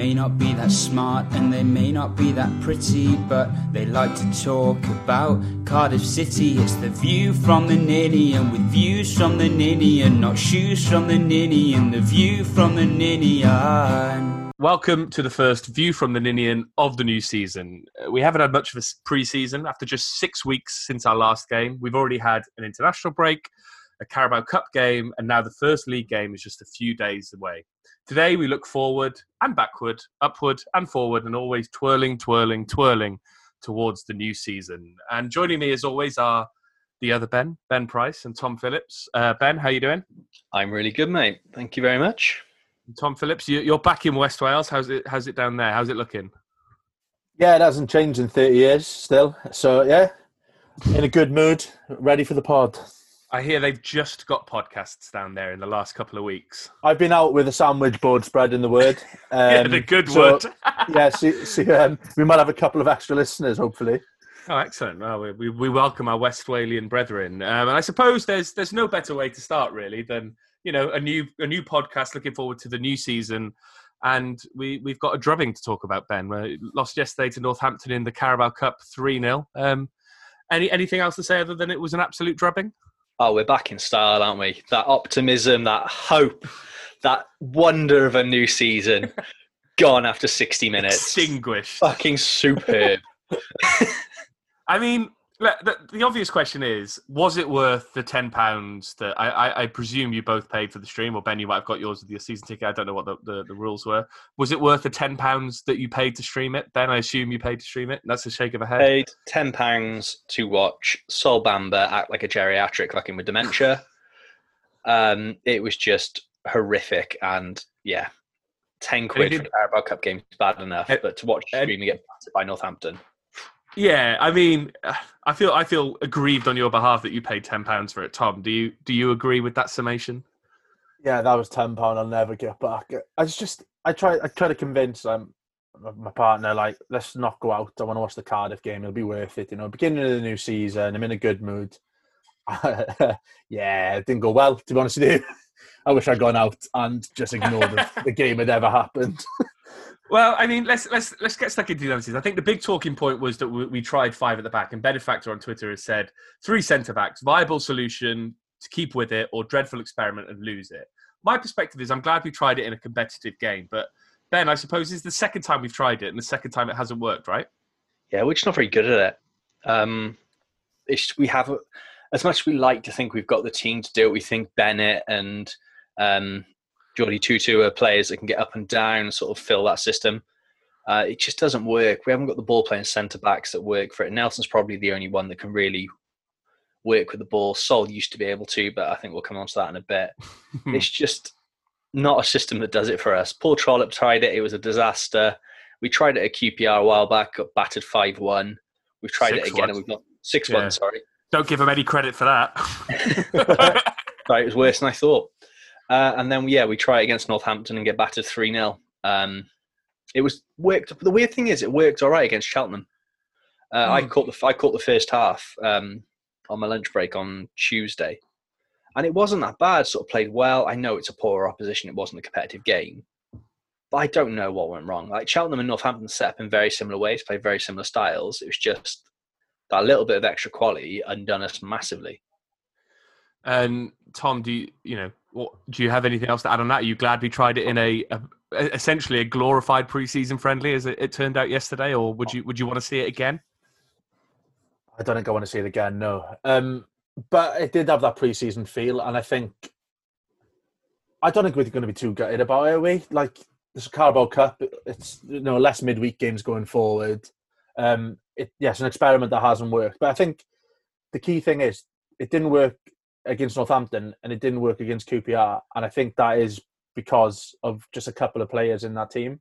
may not be that smart and they may not be that pretty, but they like to talk about Cardiff City. It's the view from the Ninian with views from the Ninian, not shoes from the Ninian, the view from the Ninian. Welcome to the first view from the Ninian of the new season. Uh, We haven't had much of a pre season after just six weeks since our last game. We've already had an international break, a Carabao Cup game, and now the first league game is just a few days away. Today we look forward and backward, upward and forward, and always twirling, twirling, twirling towards the new season. And joining me as always are the other Ben, Ben Price and Tom Phillips. Uh, ben, how are you doing? I'm really good, mate. Thank you very much. Tom Phillips, you, you're back in West Wales. How's it? How's it down there? How's it looking? Yeah, it hasn't changed in 30 years still. So, yeah, in a good mood, ready for the pod. I hear they've just got podcasts down there in the last couple of weeks. I've been out with a sandwich board spreading the word. Um, yeah, the good so, word. yeah, see, see, um, we might have a couple of extra listeners, hopefully. Oh, excellent! Well, we, we, we welcome our West Walian brethren, um, and I suppose there's there's no better way to start really than you know a new a new podcast. Looking forward to the new season, and we we've got a drubbing to talk about. Ben, we lost yesterday to Northampton in the Carabao Cup three 0 um, Any anything else to say other than it was an absolute drubbing? Oh, we're back in style, aren't we? That optimism, that hope, that wonder of a new season gone after 60 minutes. Extinguished. Fucking superb. I mean, the, the obvious question is: Was it worth the ten pounds that I, I, I presume you both paid for the stream, or Ben, you might have got yours with your season ticket. I don't know what the, the, the rules were. Was it worth the ten pounds that you paid to stream it? Ben, I assume you paid to stream it. That's a shake of a head. Paid £10 to watch Sol Bamba act like a geriatric fucking with dementia. Um, it was just horrific. And yeah, 10 quid for the Carabao Cup game is bad enough. Eh, But to watch streaming get battered by Northampton. Yeah, I mean, I feel I feel aggrieved on your behalf that you paid ten pounds for it. Tom, do you do you agree with that summation? Yeah, that was £10. I'll never get back. I just, I try, I try to convince um, my partner, like, let's not go out. I want to watch the Cardiff game. It'll be worth it. You know, beginning of the new season, I'm in a good mood. yeah, it didn't go well, to be honest with you. I wish I'd gone out and just ignored the, the game had ever happened. Well, I mean, let's let's let's get stuck into the analysis. I think the big talking point was that we, we tried five at the back, and Benefactor on Twitter has said three centre backs, viable solution to keep with it, or dreadful experiment and lose it. My perspective is, I'm glad we tried it in a competitive game, but Ben, I suppose it's the second time we've tried it, and the second time it hasn't worked, right? Yeah, we're just not very good at it. Um, it's, we have, as much as we like to think we've got the team to do it, we think Bennett and um, Jordi Tutu are players that can get up and down and sort of fill that system. Uh, it just doesn't work. We haven't got the ball playing centre backs that work for it. Nelson's probably the only one that can really work with the ball. Sol used to be able to, but I think we'll come on to that in a bit. it's just not a system that does it for us. Paul Trollope tried it; it was a disaster. We tried it at QPR a while back, got battered five one. We've tried it 6-1. again, and we've got six Yeah. one. Sorry, Don't give him any credit for that. sorry, it was worse than I thought. Uh, and then yeah, we try it against Northampton and get battered three 0 um, It was worked. The weird thing is, it worked all right against Cheltenham. Uh, I Hmm. caught the I caught the first half um, on my lunch break on Tuesday, and it wasn't that bad. Sort of played well. I know it's a poor opposition. It wasn't a competitive game, but I don't know what went wrong. Like Cheltenham and Northampton set up in very similar ways, played very similar styles. It was just that little bit of extra quality undone us massively. And Tom, do you you know what, do you have anything else to add on that? Are you glad we tried it in a, a essentially a glorified preseason friendly as it, it turned out yesterday, or would you would you want to see it again? I don't think I want to see it again. No, um, but it did have that pre-season feel, and I think I don't think we're going to be too gutted about it. Are we like this Carabao Cup. It's you know less midweek games going forward. Um, it, yes, an experiment that hasn't worked, but I think the key thing is it didn't work against Northampton and it didn't work against QPR, and I think that is because of just a couple of players in that team.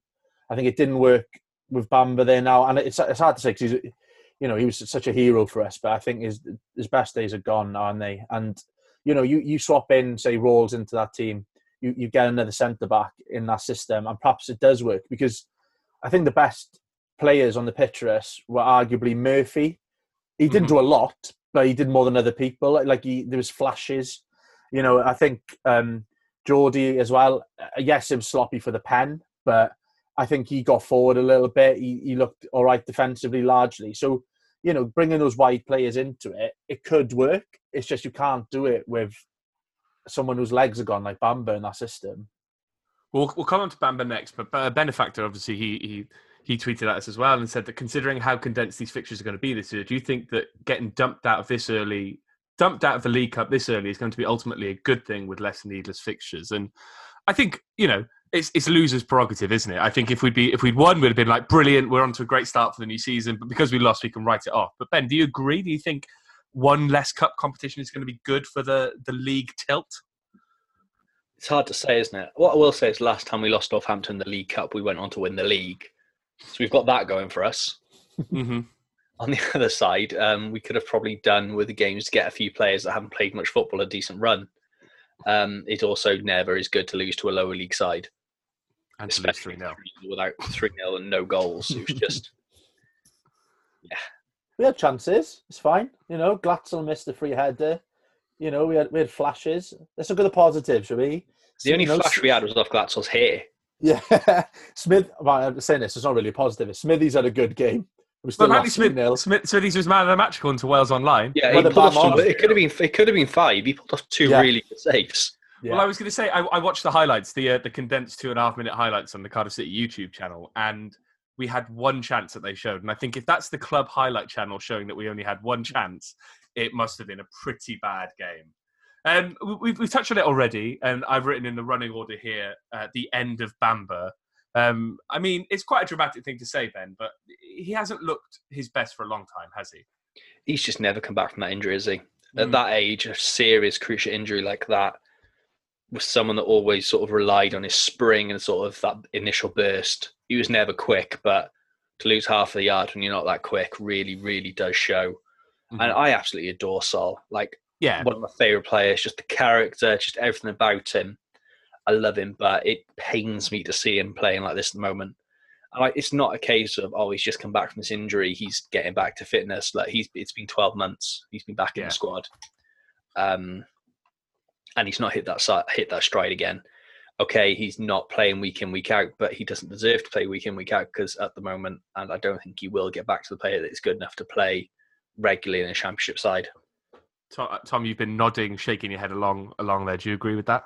I think it didn't work with Bamba there now, and it's it's hard to say because he's you know, he was such a hero for us, but I think his his best days are gone, aren't they? And you know, you you swap in say Ralls into that team, you you get another centre back in that system, and perhaps it does work because I think the best players on the pitch for us were arguably Murphy. He didn't Mhm. do a lot, but he did more than other people. Like, like he, there was flashes. You know, I think um, Jordi as well. uh, Yes, it was sloppy for the pen, but I think he got forward a little bit. He, he looked all right defensively, largely. So, you know, bringing those wide players into it, it could work. It's just you can't do it with someone whose legs are gone like Bamba in that system. We'll, we'll come on to Bamba next, but uh, Benefactor, obviously, he, he he tweeted at us as well and said that considering how condensed these fixtures are going to be this year, do you think that getting dumped out of this early, dumped out of the League Cup this early is going to be ultimately a good thing with less needless fixtures? And I think you know it's it's losers' prerogative, isn't it? I think if we'd be if we'd won, we'd have been like brilliant. We're on to a great start for the new season, but because we lost, we can write it off. But Ben, do you agree? Do you think one less cup competition is going to be good for the the league tilt? It's hard to say, isn't it? What I will say is, last time we lost Northampton in the League Cup, we went on to win the league. So we've got that going for us. Mm-hmm. On the other side, um, we could have probably done with the games to get a few players that haven't played much football a decent run. Um, it also never is good to lose to a lower league side, And to lose three 0 without three 0 and no goals. It was just yeah. We had chances. It's fine. You know, Glatzel missed the free header. You know, we had we had flashes. Let's look at the positives, shall we? the only You know, flash we had was off Glatzel's hair. Yeah, Smith. Well, I'm saying this. It's not really a positive. Smithy's had a good game. We still But apparently Smith, 2-0. Smith, Smithies was man of the match according to Wales Online. Yeah, he pulled off Bam it could have been it could have been five. He pulled off two Yeah. really good saves. Yeah. Well, I was going to say I, I watched the highlights, the uh, the condensed two and a half minute highlights on the Cardiff City YouTube channel, and we had one chance that they showed. And I think if that's the club highlight channel showing that we only had one chance, it must have been a pretty bad game. Um, we- we've, we've touched on it already, and I've written in the running order here at the end of Bamba. Um, I mean, it's quite a dramatic thing to say, Ben, but he hasn't looked his best for a long time, has he? He's just never come back from that injury, is he? At Mm. that age, a serious crucial injury like that was someone that always sort of relied on his spring and sort of that initial burst. He was never quick, but to lose half of the yard when you're not that quick really, really does show. And Mhm. I absolutely adore Sol. Like Yeah, one of my favorite players, just the character, just everything about him. I love him, but it pains me to see him playing like this at the moment. And like, it's not a case of oh, he's just come back from this injury, he's getting back to fitness. Like he's, it's been twelve months, he's been back in Yeah. the squad, um, and he's not hit that hit that stride again. Okay, he's not playing week in week out, but he doesn't deserve to play week in week out because at the moment, and I don't think he will get back to the player that is good enough to play regularly in a championship side. Tom, Tom, you've been nodding, shaking your head along along there. Do you agree with that?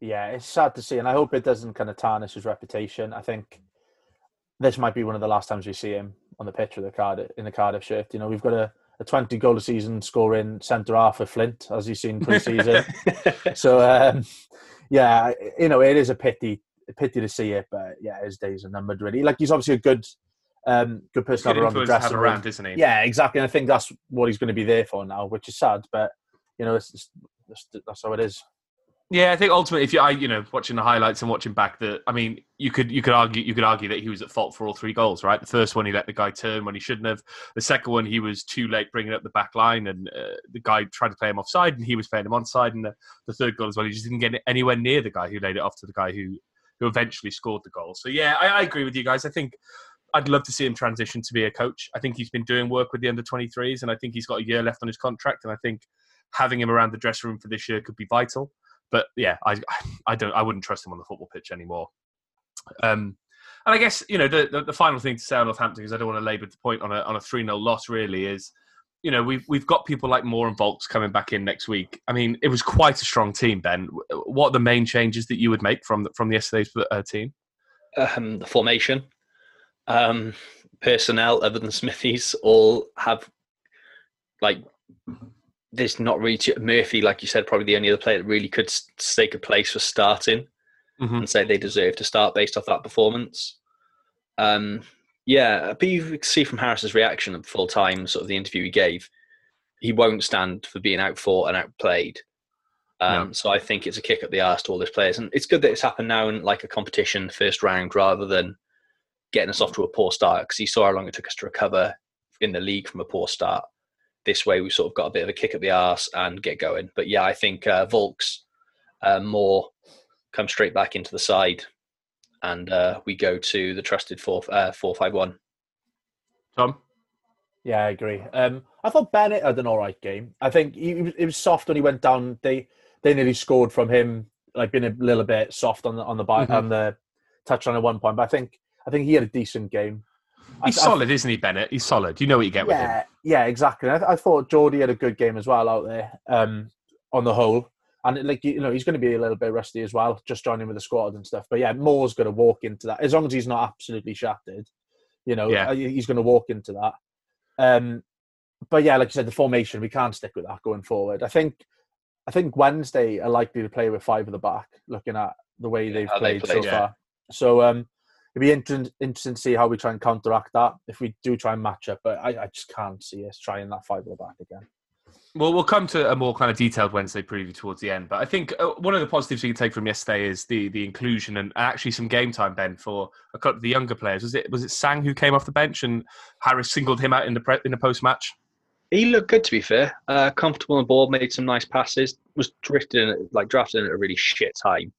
Yeah, it's sad to see, and I hope it doesn't kind of tarnish his reputation. I think this might be one of the last times we see him on the pitch with the Cardiff in the Cardiff shirt. You know, we've got a, a twenty goal a season scoring centre half for Flint, as you've seen pre-season. so um, yeah, you know, it is a pity, a pity to see it, but yeah, his days are numbered. Really, like he's obviously a good, um, good person Good to have around the influence to have dressing room. around, isn't he? Yeah, exactly. And I think that's what he's going to be there for now, which is sad, but you know, it's, it's, that's, that's how it is. Yeah, I think ultimately, if you, I, you know, watching the highlights and watching back, the, I mean, you could, you could argue, you could argue that he was at fault for all three goals, right? The first one, he let the guy turn when he shouldn't have. The second one, he was too late bringing up the back line, and uh, the guy tried to play him offside, and he was playing him onside. And the, the third goal as well, he just didn't get anywhere near the guy who laid it off to the guy who, who eventually scored the goal. So yeah, I, I agree with you guys. I think I'd love to see him transition to be a coach. I think he's been doing work with the under 23s, and I think he's got a year left on his contract, and I think having him around the dressing room for this year could be vital. But yeah, I I don't I wouldn't trust him on the football pitch anymore. Um, and I guess you know the, the the final thing to say on Northampton because I don't want to labour the point on a on a three 0 loss really is. You know we've we've got people like Moore and Vaulks coming back in next week. I mean, it was quite a strong team. Ben, what are the main changes that you would make from the, from yesterday's uh, team? um, the formation, um, personnel other than Smithies all have like there's not really too, Murphy, like you said, probably the only other player that really could stake a place for starting Mhm. and say they deserve to start based off that performance. Um, yeah, but you could see from Harris's reaction at full time, sort of the interview he gave, he won't stand for being out outfought and outplayed. Um, No. So I think it's a kick up the arse to all these players, and it's good that it's happened now in like a competition first round rather than getting us off to a poor start because you saw how long it took us to recover in the league from a poor start. This way, we sort of got a bit of a kick at the arse and get going. But yeah, I think uh, Vaulks uh, Moore come straight back into the side, and uh, we go to the trusted four uh, four five one. Tom, Yeah, I agree. Um, I thought Bennett had an all right game. I think he, he was- it was soft when he went down. They they nearly scored from him, like being a little bit soft on the on the bi- Mhm. on the touchline at one point. But I think I think he had a decent game. He's I, solid, isn't he, Bennett? He's solid. You know what you get with him. Yeah, yeah, exactly. I, I thought Jordi had a good game as well out there um, on the whole. And like you know, he's going to be a little bit rusty as well, just joining with the squad and stuff. But yeah, Moore's going to walk into that as long as he's not absolutely shattered. You know, Yeah. uh, he's going to walk into that. Um, but yeah, like you said, the formation we can't stick with that going forward. I think, I think Wednesday are likely to play with five at the back, looking at the way they've how they played, so yeah. far. So um, it'd be inter- interesting to see how we try and counteract that if we do try and match up. But I, I just can't see us trying that five at the back again. Well, we'll come to a more kind of detailed Wednesday preview towards the end. But I think uh, one of the positives you can take from yesterday is the the inclusion and actually some game time, Ben, for a couple of the younger players. Was it was it Sang who came off the bench and Harris singled him out in the pre- in the post match? He looked good to be fair. Uh, comfortable on the ball, made some nice passes. Was drifting like drafted at a really shit time.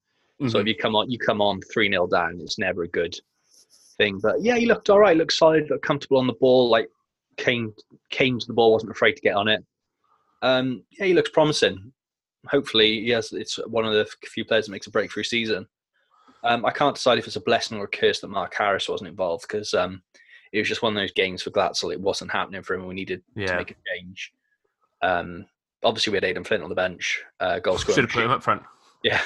So if you come on, you come on three 0 down. It's never a good thing. But yeah, he looked all right. Looked solid. Looked comfortable on the ball. Like came came to the ball. Wasn't afraid to get on it. Um, yeah, he looks promising. Hopefully, yes, it's one of the few players that makes a breakthrough season. Um, I can't decide if it's a blessing or a curse that Mark Harris wasn't involved because um, it was just one of those games for Glatzel. It wasn't happening for him. We needed to make a change. Um, obviously, we had Aden Flint on the bench, uh, goal scorer. should have put him up front. Yeah,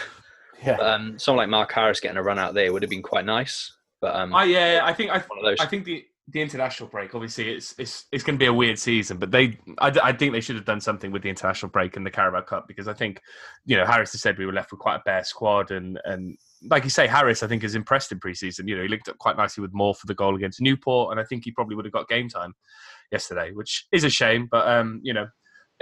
Yeah, um, someone like Mark Harris getting a run out there would have been quite nice. But um, I yeah, I think I one of those. I think the the international break obviously it's it's it's going to be a weird season, but they I, I think they should have done something with the international break and the Carabao Cup because I think you know Harris has said we were left with quite a bare squad and and like you say Harris I think has impressed in preseason. You know he linked up quite nicely with Moore for the goal against Newport and I think he probably would have got game time yesterday, which is a shame. But um you know.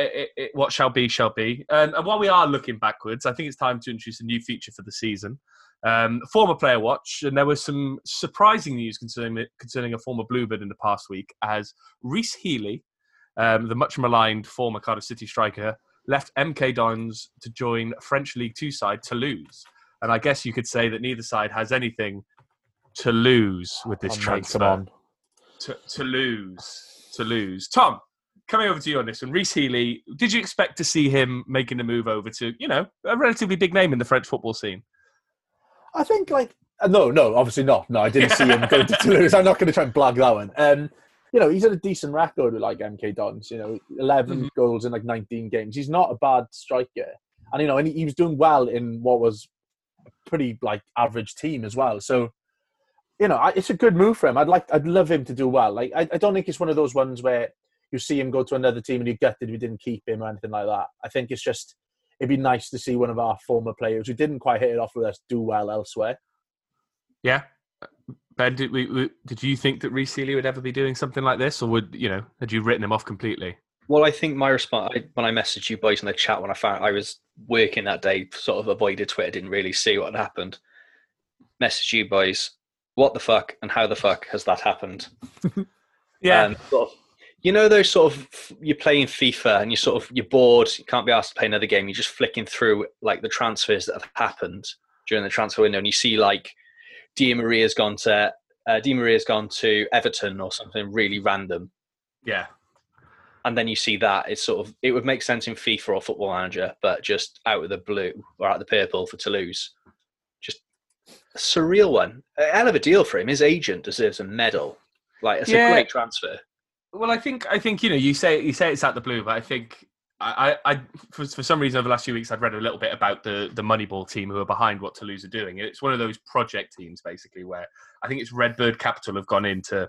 It, it, what shall be shall be. Um, and while we are looking backwards, I think it's time to introduce a new feature for the season um, former player watch, and there was some surprising news concerning concerning a former Bluebird in the past week as Rhys Healey, um, the much maligned former Cardiff City striker, left MK Dons to join French League Two side Toulouse. And I guess you could say that neither side has anything to lose with this Oh, transfer. come on. To, to lose, to lose. Tom, coming over to you on this one. Rhys Healey, did you expect to see him making the move over to, you know, a relatively big name in the French football scene? I think like uh, no, no, obviously not. No, I didn't see him go to Toulouse. I'm not going to try and blag that one. Um, you know, he's had a decent record with like MK Dons. You know, 11 Mhm. goals in like 19 games. He's not a bad striker, and you know, and he, he was doing well in what was a pretty like average team as well. So, you know, I, it's a good move for him. I'd like, I'd love him to do well. Like, I, I don't think it's one of those ones where you see him go to another team and you gutted we didn't keep him or anything like that. I think it's just it'd be nice to see one of our former players who didn't quite hit it off with us do well elsewhere. Yeah. Ben, did, we, we, did you think that Rhys Healey would ever be doing something like this, or would you know had you written him off completely? Well, I think my response I, when I messaged you boys in the chat when I found I was working that day, sort of avoided Twitter, didn't really see what had happened. Messaged you boys, what the fuck and how the fuck has that happened? Um, sort of, you know those sort of you're playing FIFA and you're sort of you're bored, you can't be asked to play another game. You're just flicking through like the transfers that have happened during the transfer window, and you see like Di Maria's gone to uh, Di Maria's gone to Everton or something really random yeah. and then you see that it's sort of it would make sense in FIFA or Football Manager, but just out of the blue or out of the purple for Toulouse, just a surreal one. A hell of a deal for him. His agent deserves a medal. Like it's Yeah. a great transfer. Well, I think I think you know you say you say it's at the blue, but I think I, I, I for, for some reason over the last few weeks I've read a little bit about the the Moneyball team who are behind what Toulouse are doing. It's one of those project teams basically where I think it's Redbird Capital have gone in to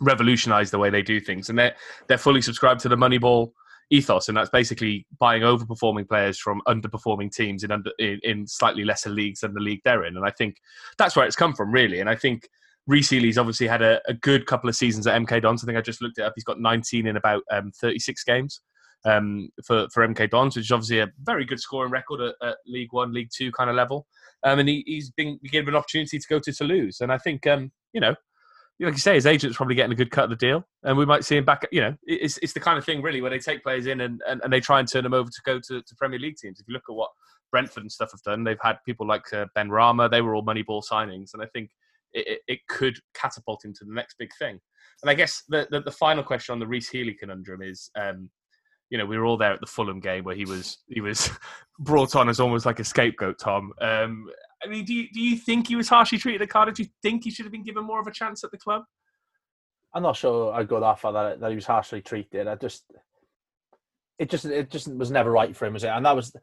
revolutionise the way they do things, and they're they're fully subscribed to the Moneyball ethos, and that's basically buying overperforming players from underperforming teams in under in, in slightly lesser leagues than the league they're in, and I think that's where it's come from really, and I think. Rhys Healey's obviously had a, a good couple of seasons at MK Dons. I think I just looked it up. He's got 19 in about um, 36 games um, for, for MK Dons, which is obviously a very good scoring record at, at League One, League Two kind of level. Um, and he, he's been given an opportunity to go to Toulouse. And I think, um, you know, like you say, his agent's probably getting a good cut of the deal. And we might see him back. You know, it's, it's the kind of thing, really, where they take players in and, and, and they try and turn them over to go to, to Premier League teams. If you look at what Brentford and stuff have done, they've had people like uh, Benrahma, they were all Moneyball signings. And I think it, it, could catapult into the next big thing. And I guess the, the, the final question on the Rhys Healey conundrum is, um, you know, we were all there at the Fulham game where he was he was brought on as almost like a scapegoat. Tom, um, I mean, do you, do you think he was harshly treated at Cardiff? Do you think he should have been given more of a chance at the club? I'm not sure I'd go that far that, that he was harshly treated. I just, it just, it just was never right for him, was it? And that was,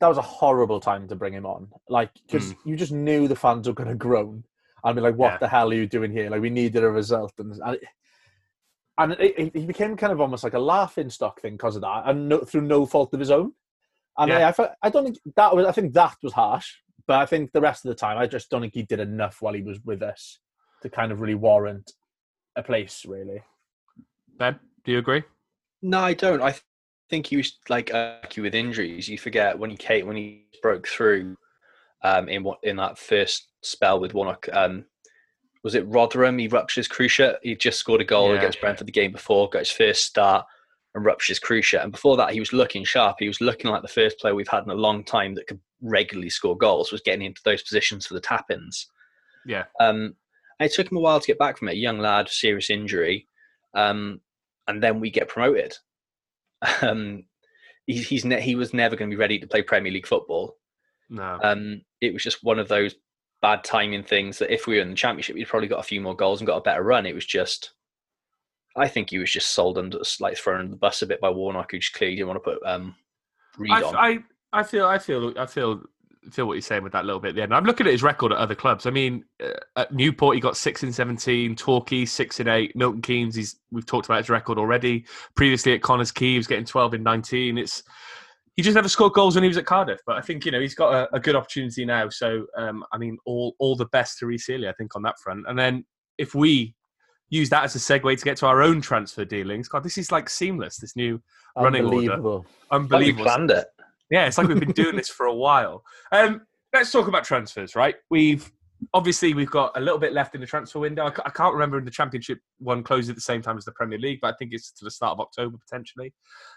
that was a horrible time to bring him on. Like, because Mm. you just knew the fans were going to groan and be like, "What Yeah. the hell are you doing here?" Like, we needed a result, and and, it, and it, it, he became kind of almost like a laughing stock thing because of that, and no, through no fault of his own. And Yeah. I, I, fe- I don't think that was. I think that was harsh, but I think the rest of the time, I just don't think he did enough while he was with us to kind of really warrant a place, really. Ben, do you agree? No, I don't. I th- think he was like lucky with injuries. You forget when he came when he broke through um, in what in that first spell with Warnock. Um, was it Rotherham? He ruptures cruciate. He just scored a goal Yeah. against Brentford the game before, got his first start and ruptures cruciate. And before that, he was looking sharp. He was looking like the first player we've had in a long time that could regularly score goals. Was getting into those positions for the tap-ins. Yeah. Um, and it took him a while to get back from it. A young lad, serious injury, um, and then we get promoted. Um, he, he's ne- he was never going to be ready to play Premier League football. No. Um, it was just one of those bad timing things that if we were in the championship, we'd probably got a few more goals and got a better run. It was just, I think he was just sold under, like thrown under the bus a bit by Warnock, who just clearly didn't want to put um, Reed I, on. I, I feel, I feel, I feel, feel what you're saying with that little bit at the end. I'm looking at his record at other clubs. I mean, uh, at Newport he got six in seventeen, Torquay six in eight, Milton Keynes. He's we've talked about his record already. Previously at Connah's Quay, he was getting twelve in nineteen. It's he just never scored goals when he was at Cardiff, but I think you know he's got a, a good opportunity now. So um, I mean, all all the best to Rhys Healey, I think, on that front. And then if we use that as a segue to get to our own transfer dealings, God, this is like seamless. This new Running order. Unbelievable. Like we unbelievable. planned it. Yeah, it's like we've been doing this for a while. Um, let's talk about transfers, right? We've obviously we've got a little bit left in the transfer window. I, can't remember if the Championship one closed at the same time as the Premier League, but I think it's to the start of October potentially.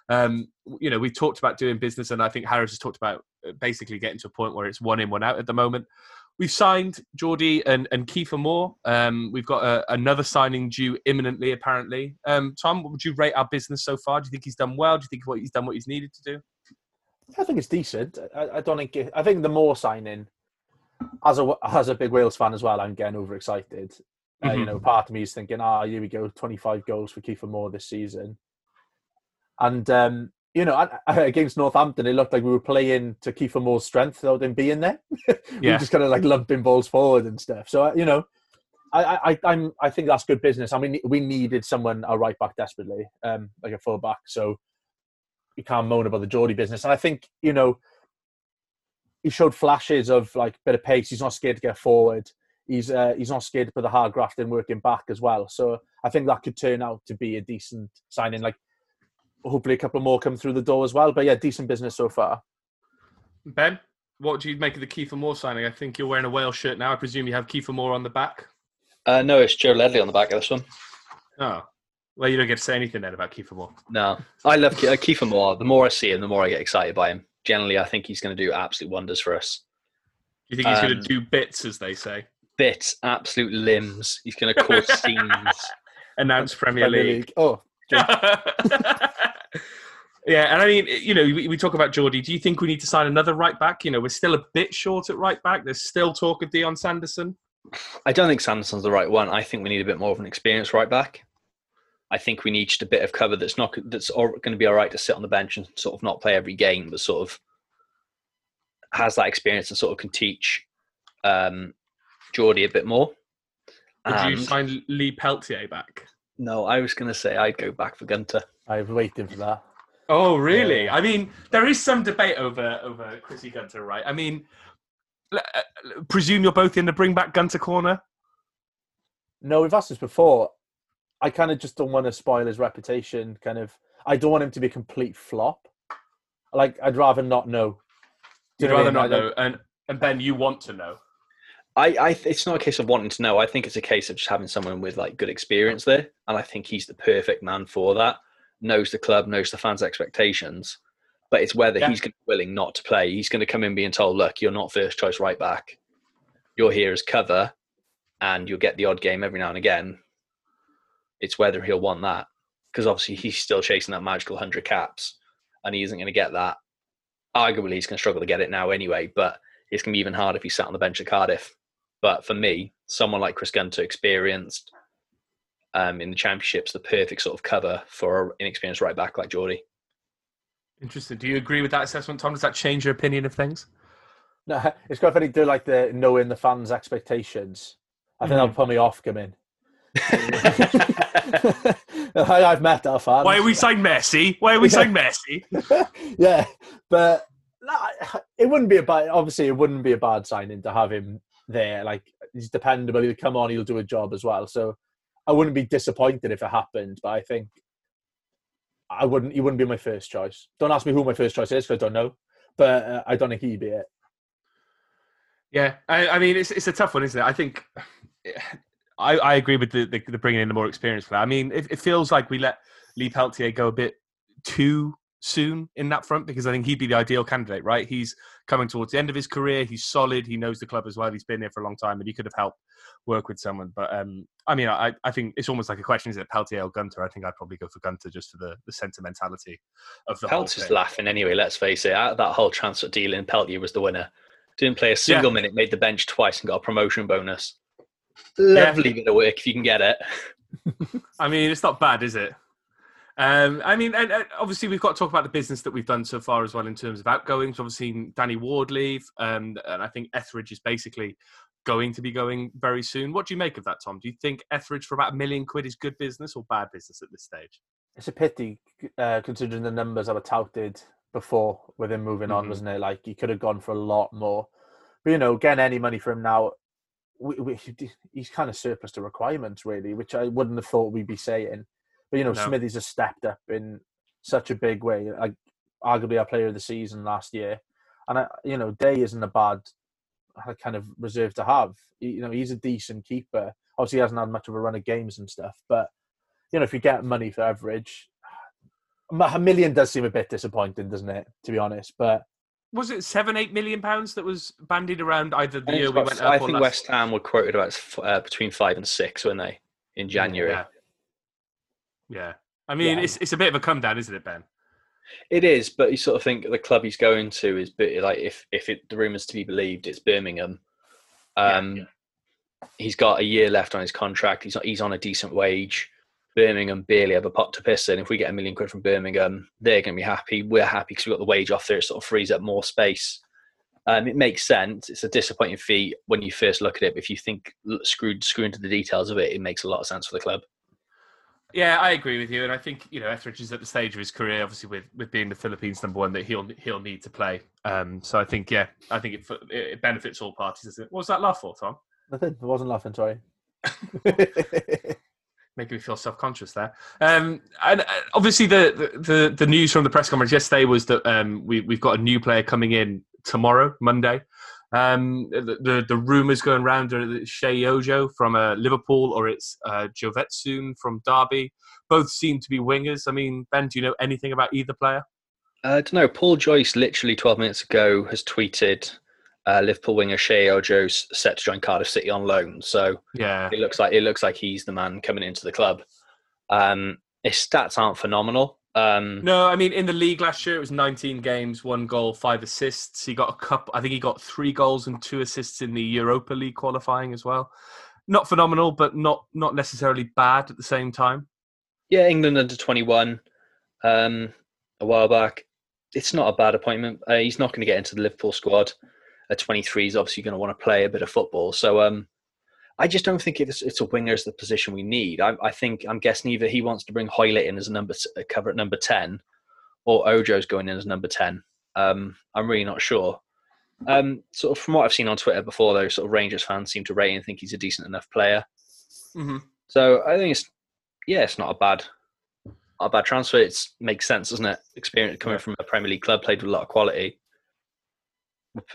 Um, you know, we've talked about doing business, and I think Harris has talked about uh, basically getting to a point where it's one in, one out at the moment. We've signed Jordi and, and Kiefer Moore. Um, we've got a, another signing due imminently, apparently. Um, Tom, what would you rate our business so far? Do you think he's done well? Do you think what he's done what he's needed to do? I think it's decent. I, I don't think. It, I think the Moore signing, as a as a big Wales fan as well, I'm getting overexcited. Uh, you Mhm. know, part of me is thinking, ah, here we go, 25 goals for Kiefer Moore this season. And um, you know, against Northampton, it looked like we were playing to Kiefer Moore's strength without him being there. we Yeah. were just kind of like lumping balls forward and stuff. So you know, I, I, I- I'm, I think that's good business. I mean, we needed someone a right back desperately, um, like a full back. So you can't moan about the Jordi business. And I think you know, he showed flashes of like bit of pace. He's not scared to get forward. He's uh, he's not scared to put the hard graft in working back as well. So I think that could turn out to be a decent signing. Like hopefully a couple more come through the door as well. But yeah, decent business so far. Ben, what do you make of the Kiefer Moore signing? I think you're wearing a Wales shirt now. I presume you have Kiefer Moore on the back. Uh, no, it's Joe Ledley on the back of this one. Oh, well, you don't get to say anything then about Kiefer Moore. No, I love Ke- uh, Kiefer Moore. The more I see him, the more I get excited by him. Generally, I think he's going to do absolute wonders for us. Do you think he's going Um, to do bits, as they say? Bits, absolute limbs. He's going to cause scenes. Announce Premier League. Oh, yeah, and I mean, you know, we, we talk about Jordi. Do you think we need to sign another right back? You know, we're still a bit short at right back. There's still talk of Dion Sanderson. I don't think Sanderson's the right one. I think we need a bit more of an experienced right back. I think we need just a bit of cover that's not that's going to be all right to sit on the bench and sort of not play every game, but sort of has that experience and sort of can teach um, Jordi a bit more. Would you And- sign Lee Peltier back? no, I was going to say I'd go back for Gunter. I was waiting for that. Oh, really? Yeah. I mean, there is some debate over over Chrissy Gunter, right? I mean, l- uh, presume you're both in the bring back Gunter corner. No, we've asked this before. I kind of just don't want to spoil his reputation. Kind of, I don't want him to be a complete flop. Like, I'd rather not know. Do You'd you know what I rather mean? not don't- know, and and Ben, you want to know. I, I, it's not a case of wanting to know. I think it's a case of just having someone with like good experience there, and I think he's the perfect man for that. Knows the club, knows the fans' expectations, but it's whether Yeah. he's gonna be willing not to play. He's going to come in being told, "Look, you're not first choice right back. You're here as cover, and you'll get the odd game every now and again." It's whether he'll want that because obviously he's still chasing that magical hundred caps, and he isn't going to get that. Arguably, he's going to struggle to get it now anyway. But it's going to be even harder if he sat on the bench at Cardiff. But for me, someone like Chris Gunter, experienced um, in the championships, the perfect sort of cover for an inexperienced right back like Jordi. Interesting. Do you agree with that assessment, Tom? Does that change your opinion of things? No, it's quite funny to do like the knowing the fans' expectations. I think that'll put me off coming. I've met our fans. Why are we saying Messi? Why are we saying Messi? yeah, but it wouldn't be a bad. Obviously, it wouldn't be a bad signing to have him there. Like he's dependable. He'll come on. He'll do a job as well. So I wouldn't be disappointed if it happened. But I think I wouldn't. He wouldn't be my first choice. Don't ask me who my first choice is because I don't know. But uh, I don't think he'd be it. Yeah, I, I, mean, it's it's a tough one, isn't it? I think I, I agree with the, the, the bringing in the more experienced player. I mean, it, it, feels like we let Lee Peltier go a bit too soon in that front because I think he'd be the ideal candidate, right? He's coming towards the end of his career. He's solid. He knows the club as well. He's been there for a long time, and he could have helped work with someone. But um, I mean, I, I think it's almost like a question: is it Peltier or Gunter? I think I'd probably go for Gunter just for the, the sentimentality of the. Peltier's laughing anyway. Let's face it. Out that whole transfer deal, in Peltier was the winner. Didn't play a single yeah. minute, made the bench twice, and got a promotion bonus. Lovely yeah. bit of work if you can get it. I mean, it's not bad, is it? Um, I mean, and, and obviously we've got to talk about the business that we've done so far as well in terms of outgoings. Obviously, Danny Ward leave, um, and I think Etheridge is basically going to be going very soon. What do you make of that, Tom? Do you think Etheridge for about a million quid is good business or bad business at this stage? It's a pity uh, considering the numbers that were touted before with him moving mm-hmm. on, wasn't it? Like he could have gone for a lot more. But you know, getting any money from him now, we, we, he's kind of surplus to requirements, really, which I wouldn't have thought we'd be saying. But you know, no. Smithies has stepped up in such a big way, like arguably our player of the season last year. And I, you know, Day isn't a bad uh, kind of reserve to have. You know, he's a decent keeper. Obviously, he hasn't had much of a run of games and stuff, but you know, if you get money for average, a million does seem a bit disappointing, doesn't it? To be honest, but was it seven, eight million pounds that was bandied around either the year we went up? I think West Ham were quoted about uh, between five and six, weren't they, in January? Yeah. yeah. I mean, yeah. it's it's a bit of a come down, isn't it, Ben? It is, but you sort of think the club he's going to is bit like if if it, the rumours to be believed, it's Birmingham. Um, yeah. He's got a year left on his contract. He's he's on a decent wage. Birmingham barely have a pot to piss in. If we get a million quid from Birmingham, they're going to be happy. We're happy because we've got the wage off there. It sort of frees up more space. Um, it makes sense. It's a disappointing fee when you first look at it. But if you think screwed screw into the details of it, it makes a lot of sense for the club. Yeah, I agree with you, and I think you know Etheridge is at the stage of his career, obviously with, with being the Philippines number one, that he'll he'll need to play. Um, so I think yeah, I think it it benefits all parties. What was that laugh for, Tom? Nothing. I wasn't laughing. Sorry. making me feel self conscious there. Um, and uh, obviously, the, the the news from the press conference yesterday was that um, we we've got a new player coming in tomorrow, Monday. Um, the, the, the rumors going around are that Sheyi Ojo from uh, Liverpool or it's uh, Jovetkson from Derby. Both seem to be wingers. I mean, Ben, do you know anything about either player? Uh, I don't know. Paul Joyce, literally 12 minutes ago, has tweeted uh, Liverpool winger Sheyi Ojo's set to join Cardiff City on loan. So yeah, it looks like it looks like he's the man coming into the club. Um, his stats aren't phenomenal. Um, no, I mean in the league last year it was 19 games, one goal, five assists. He got a cup. I think he got three goals and two assists in the Europa League qualifying as well. Not phenomenal, but not not necessarily bad at the same time. Yeah, England under 21 um, a while back. It's not a bad appointment. Uh, he's not going to get into the Liverpool squad a 23 is obviously going to want to play a bit of football. So um, I just don't think it's, it's a winger as the position we need. I, I, think I'm guessing either he wants to bring Hoilett in as a number a cover at number 10, or Ojo's going in as number 10. Um, I'm really not sure. Um, sort of from what I've seen on Twitter before, though, sort of Rangers fans seem to rate and think he's a decent enough player. Mm-hmm. So I think it's yeah, it's not a bad, not a bad transfer. It makes sense, doesn't it? Experience coming from a Premier League club, played with a lot of quality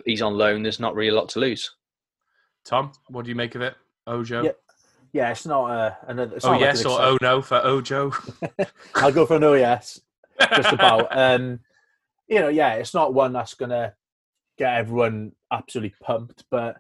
he's on loan. There's not really a lot to lose. Tom, what do you make of it, Ojo? Yeah, yeah it's not uh, another. oh yes or oh no for Ojo. I'll go for an oh yes, just about. um, you know, yeah, it's not one that's gonna get everyone absolutely pumped, but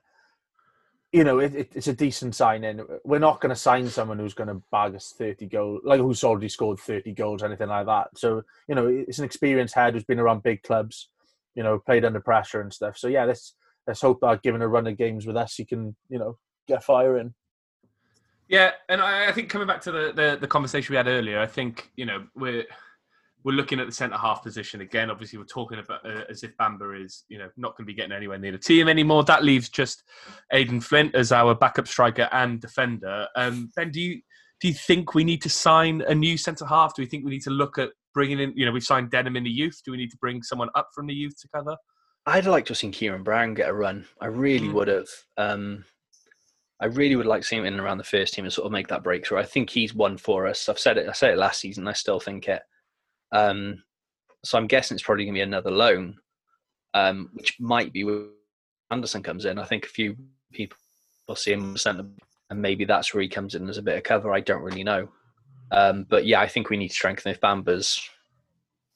you know, it, it, it's a decent signing. We're not going to sign someone who's going to bag us 30 goals, like who's already scored 30 goals, anything like that. So, you know, it's an experienced head who's been around big clubs you know, played under pressure and stuff. So yeah, let's let's hope that given a run of games with us, he can you know get firing. Yeah, and I, I think coming back to the, the, the conversation we had earlier, I think you know we're we're looking at the centre half position again. Obviously, we're talking about uh, as if Bamba is you know not going to be getting anywhere near the team anymore. That leaves just Aden Flint as our backup striker and defender. Um, ben, do you do you think we need to sign a new centre half? Do we think we need to look at bringing in? You know, we've signed Denham in the youth. Do we need to bring someone up from the youth to cover? I'd like to have seen Ciaron Brown get a run. I really mm. would have. Um, I really would like to see him in and around the first team and sort of make that breakthrough. I think he's one for us. I've said it. I said it last season. I still think it. Um, so I'm guessing it's probably going to be another loan, um, which might be where Anderson comes in. I think a few people will see him centre, and maybe that's where he comes in as a bit of cover. I don't really know. Um, but yeah, I think we need to strengthen. If Bamba's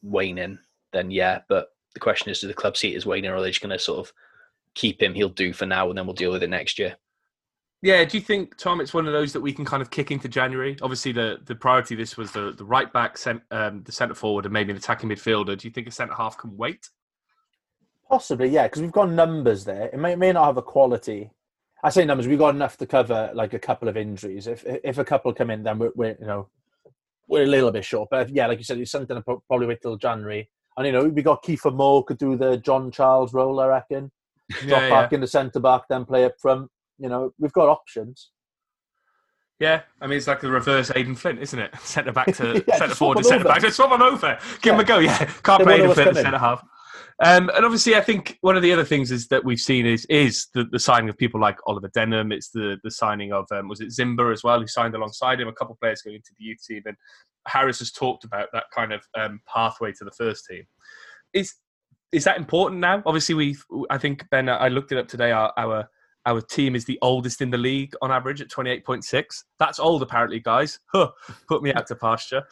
waning, then yeah. But the question is, do the club see it as waning, or are they just going to sort of keep him? He'll do for now, and then we'll deal with it next year. Yeah, do you think Tom? It's one of those that we can kind of kick into January. Obviously, the the priority this was the the right back, cent, um, the centre forward, and maybe an attacking midfielder. Do you think a centre half can wait? Possibly, yeah, because we've got numbers there. It may may not have the quality. I say numbers. We've got enough to cover like a couple of injuries. If if a couple come in, then we're, we're you know we're a little bit short. But yeah, like you said, it's something to probably wait till January. And you know, we got Kiefer Moore could do the John Charles role, I reckon. Drop yeah, back yeah. in the centre back, then play up front you know, we've got options. Yeah, I mean it's like the reverse Aden Flint, isn't it? Centre back to yeah, centre forward to centre back. Just swap them over. Give yeah. them a go. Yeah, can't play Aden Flint the centre half. Um, and obviously, I think one of the other things is that we've seen is is the, the signing of people like Oliver Denham. It's the the signing of um, was it Zimba as well, who signed alongside him. A couple of players going into the youth team, and Harris has talked about that kind of um, pathway to the first team. Is is that important now? Obviously, we I think Ben, I looked it up today. Our, our our team is the oldest in the league on average at 28.6. That's old, apparently, guys. Huh, put me out to pasture.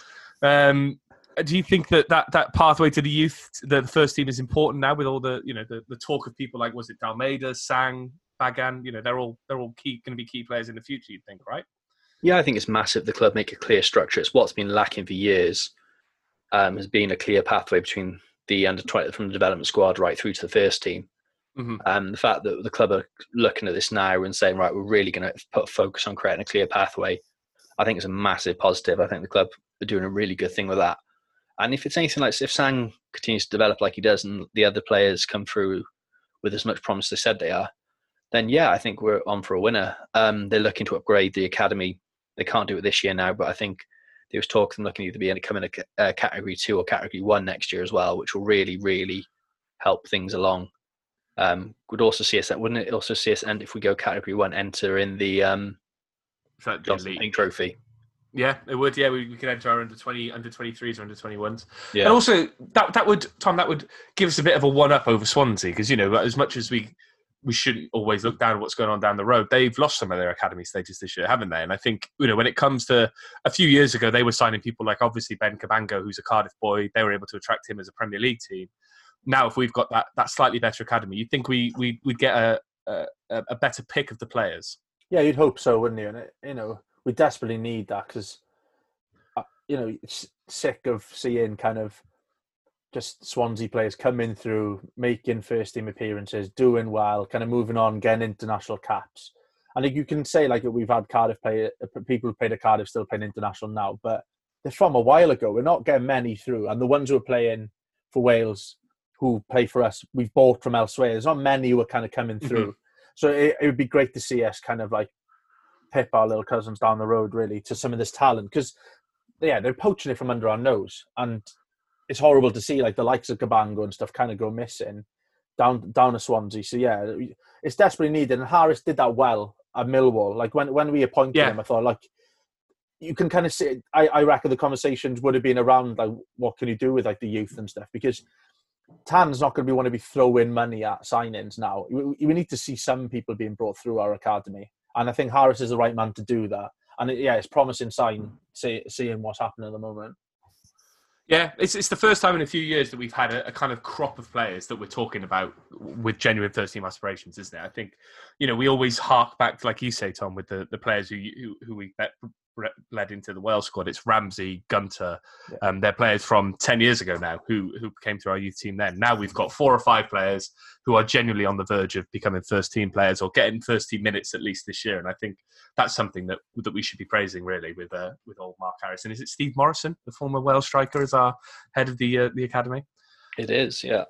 Um, do you think that, that that pathway to the youth, the first team, is important now with all the you know the, the talk of people like was it Dalmeida, Sang, Bagan? You know they're all they're all key going to be key players in the future. You'd think, right? Yeah, I think it's massive. The club make a clear structure. It's what's been lacking for years. Um, has been a clear pathway between the under 20 from the development squad right through to the first team. Mm-hmm. Um, the fact that the club are looking at this now and saying, right, we're really going to put focus on creating a clear pathway, I think it's a massive positive. I think the club are doing a really good thing with that. And if it's anything like if Sang continues to develop like he does, and the other players come through with as much promise as they said they are, then yeah, I think we're on for a winner. Um, they're looking to upgrade the academy. They can't do it this year now, but I think there was talk of them looking to be in coming a, a category two or category one next year as well, which will really, really help things along. Um, would also see us that wouldn't it also see us end if we go category one enter in the um Johnson Pink Trophy. Yeah, it would. Yeah, we, we could enter our under twenty, under twenty threes, or under twenty ones. Yeah, and also that that would Tom that would give us a bit of a one up over Swansea because you know as much as we we shouldn't always look down at what's going on down the road. They've lost some of their academy stages this year, haven't they? And I think you know when it comes to a few years ago, they were signing people like obviously Ben Cabango, who's a Cardiff boy. They were able to attract him as a Premier League team now if we've got that that slightly better academy, you'd think we we would get a, a, a better pick of the players? Yeah, you'd hope so, wouldn't you? And it, you know, we desperately need that because uh, you know it's sick of seeing kind of just Swansea players coming through, making first team appearances, doing well, kind of moving on, getting international caps. I think you can say like we've had Cardiff play, uh, people who played at Cardiff still playing international now, but they're from a while ago. We're not getting many through, and the ones who are playing for Wales who play for us we've bought from elsewhere. There's not many who are kind of coming through. Mm-hmm. So it, it, would be great to see us kind of like pip our little cousins down the road really to some of this talent because yeah they're poaching it from under our nose and it's horrible to see like the likes of Cabango and stuff kind of go missing down down a Swansea. So yeah, it's desperately needed. And Harris did that well at Millwall. Like when when we appointed yeah. him, I thought like you can kind of see. I I reckon the conversations would have been around like what can you do with like the youth and stuff because Tan's not going to be want to be throwing money at signings now. We, we, need to see some people being brought through our academy, and I think Harris is the right man to do that. And it, yeah, it's promising sign hmm. see, seeing what's happening at the moment. Yeah, it's it's the first time in a few years that we've had a, a, kind of crop of players that we're talking about with genuine first team aspirations, isn't it? I think, you know, we always hark back, like you say, Tom, with the, the players who, who, who we re- led into the Wales squad. It's Ramsey, Gunter. Yeah. Um, they're players from ten years ago now who who came through our youth team. Then now we've got four or five players who are genuinely on the verge of becoming first team players or getting first team minutes at least this year. And I think that's something that that we should be praising really with uh, with old Mark Harrison. Is it Steve Morison, the former Wales striker, as our head of the uh, the academy? It is, yeah.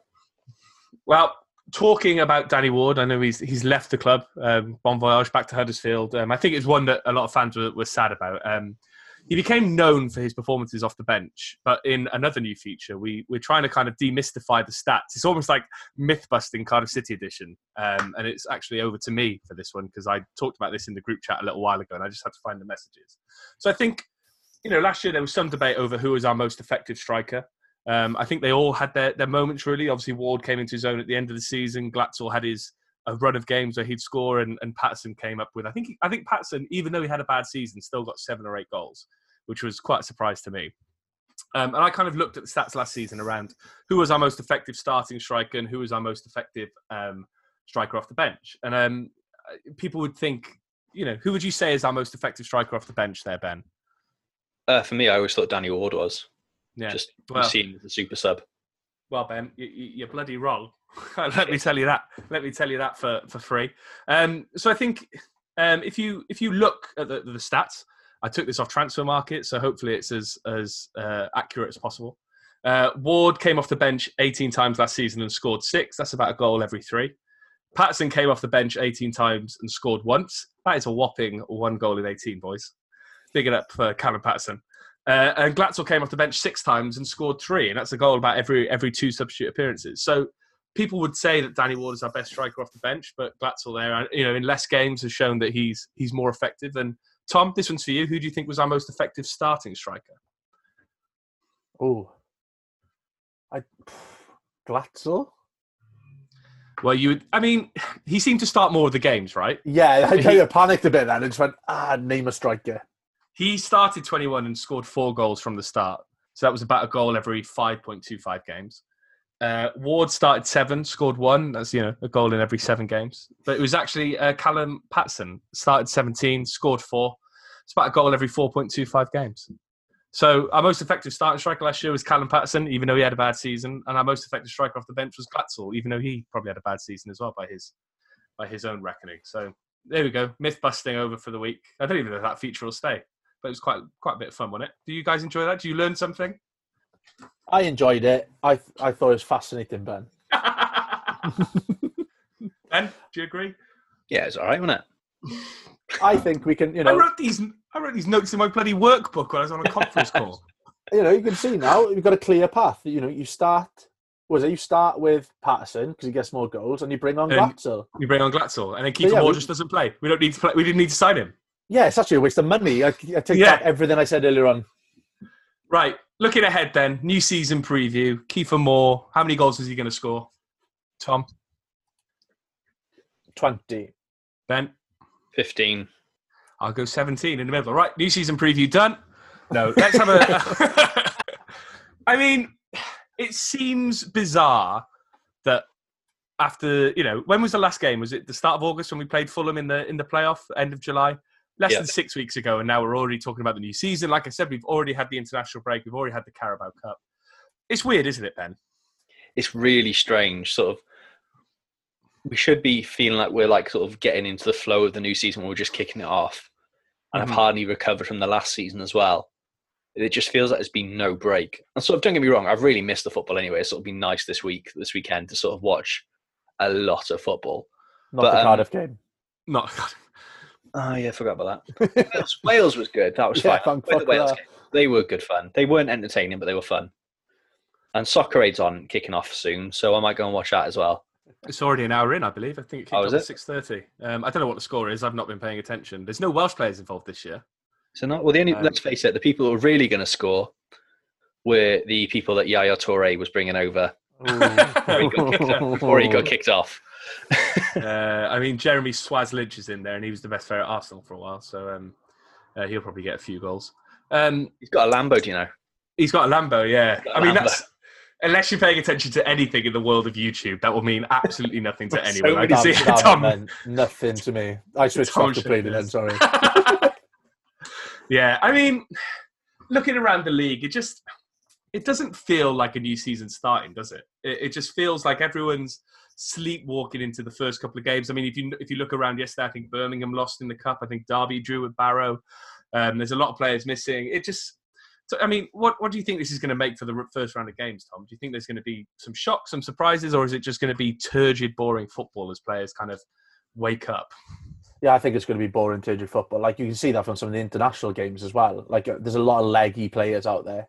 Well, talking about Danny Ward, I know he's he's left the club. Um, bon voyage back to Huddersfield. Um, I think it's one that a lot of fans were, were sad about. Um, he became known for his performances off the bench, but in another new feature, we we're trying to kind of demystify the stats. It's almost like myth busting Cardiff City edition, um, and it's actually over to me for this one because I talked about this in the group chat a little while ago, and I just had to find the messages. So I think. You know, last year there was some debate over who was our most effective striker. Um, I think they all had their, their moments really. Obviously, Ward came into his own at the end of the season. Glatzel had his a run of games where he'd score, and, and Paterson came up with. I think I think Paterson, even though he had a bad season, still got seven or eight goals, which was quite a surprise to me. Um, and I kind of looked at the stats last season around who was our most effective starting striker and who was our most effective um, striker off the bench. And um, people would think, you know, who would you say is our most effective striker off the bench there, Ben? Uh, for me, I always thought Danny Ward was. Yeah. Just Well- seeing as a super sub. Well, Ben, you, you're bloody wrong. Let me tell you that. Let me tell you that for, for free. Um, so I think um, if you if you look at the, the stats, I took this off Transfermarkt, so hopefully it's as as uh, accurate as possible. Uh, Ward came off the bench 18 times last season and scored six. That's about a goal every three. Paterson came off the bench 18 times and scored once. That is a whopping one goal in 18, boys. Big it up for Callum Paterson. Uh, and Glatzel came off the bench six times and scored three, and that's a goal about every every two substitute appearances. So people would say that Danny Ward is our best striker off the bench, but Glatzel there, you know, in less games has shown that he's he's more effective. And Tom, this one's for you. Who do you think was our most effective starting striker? Oh, I Glatzel. Well, you, would, I mean, he seemed to start more of the games, right? Yeah, I kind of panicked a bit then and just went, ah, name a striker. He started 21 and scored four goals from the start. So that was about a goal every 5.25 games. Uh, Ward started seven, scored one. That's you know a goal in every seven games. But it was actually uh, Callum Paterson started 17, scored four. It's about a goal every 4.25 games. So our most effective starting striker last year was Callum Paterson, even though he had a bad season, and our most effective striker off the bench was Glatzel, even though he probably had a bad season as well by his by his own reckoning. So there we go, myth busting over for the week. I don't even know if that feature will stay, but it was quite quite a bit of fun, wasn't it? Do you guys enjoy that? Do you learn something? I enjoyed it. I I thought it was fascinating, Ben. ben, do you agree? Yeah, it's all right, wasn't it? I think we can, you know, I wrote these. I wrote these notes in my bloody workbook when I was on a conference call. you know, you can see now you've got a clear path. You know, you start. Was it you start with Paterson because he gets more goals, and you bring on And- Glatzel. We bring on Glatzel, and then Keith yeah, Moore we- just doesn't play. We don't need to play. We didn't need to sign him. Yeah, it's actually a waste of money. I, I take Yeah. back everything I said earlier on. Right. Looking ahead, then new season preview. Kiefer Moore. How many goals is he going to score? Tom, Twenty. Ben. 15. I'll go 17 in the middle. Right, new season preview done. No, let's have a. I mean, it seems bizarre that after you know when was the last game? Was it the start of August when we played Fulham in the in the playoff? End of July. Less Yeah. than six weeks ago, and now we're already talking about the new season. Like I said, we've already had the international break. We've already had the Carabao Cup. It's weird, isn't it, Ben? It's really strange. Sort of, we should be feeling like we're like sort of getting into the flow of the new season. We're just kicking it off, and Mhm. I've hardly recovered from the last season as well. It just feels like there's been no break. And sort of, don't get me wrong, I've really missed the football anyway. It's sort of been nice this week, this weekend, to sort of watch a lot of football. Not But, the um, Cardiff game. Not. Oh yeah, I forgot about that. Wales, Wales was good. That was Yeah, fun. thank I played fuck the Wales game. They were good fun. They weren't entertaining, but they were fun. And Soccer Aid's on kicking off soon, so I might go and watch that as well. It's already an hour in, I believe. I think it kicked Oh, off is at six thirty. Um, I don't know what the score is. I've not been paying attention. There's no Welsh players involved this year. So not well. The only Um, let's face it, the people who are really going to score were the people that Yaya Toure was bringing over before he got kicked, off- before he got kicked off. uh, I mean, Jeremy Swaz Lynch is in there, and he was the best player at Arsenal for a while, so um, uh, he'll probably get a few goals. Um, He's got a Lambo, do you know? he's got a Lambo, yeah. got a I mean, that's unless you're paying attention to anything in the world of YouTube, that will mean absolutely nothing to So anyone. I many can see Damn, damn, Tom. nothing to me. I switched Tom off completely then. Shapers. Sorry. Yeah, I mean, looking around the league, it just it doesn't feel like a new season starting, does it? It, it just feels like everyone's sleepwalking into the first couple of games. I mean, if you if you look around yesterday, I think Birmingham lost in the cup. I think Derby drew with Barrow. Um, there's a lot of players missing. It just, so, I mean, what what do you think this is going to make for the first round of games, Tom? Do you think there's going to be some shocks, some surprises, or is it just going to be turgid, boring football as players kind of wake up? Yeah, I think it's going to be boring, turgid football. Like you can see that from some of the international games as well. Like uh, there's a lot of leggy players out there.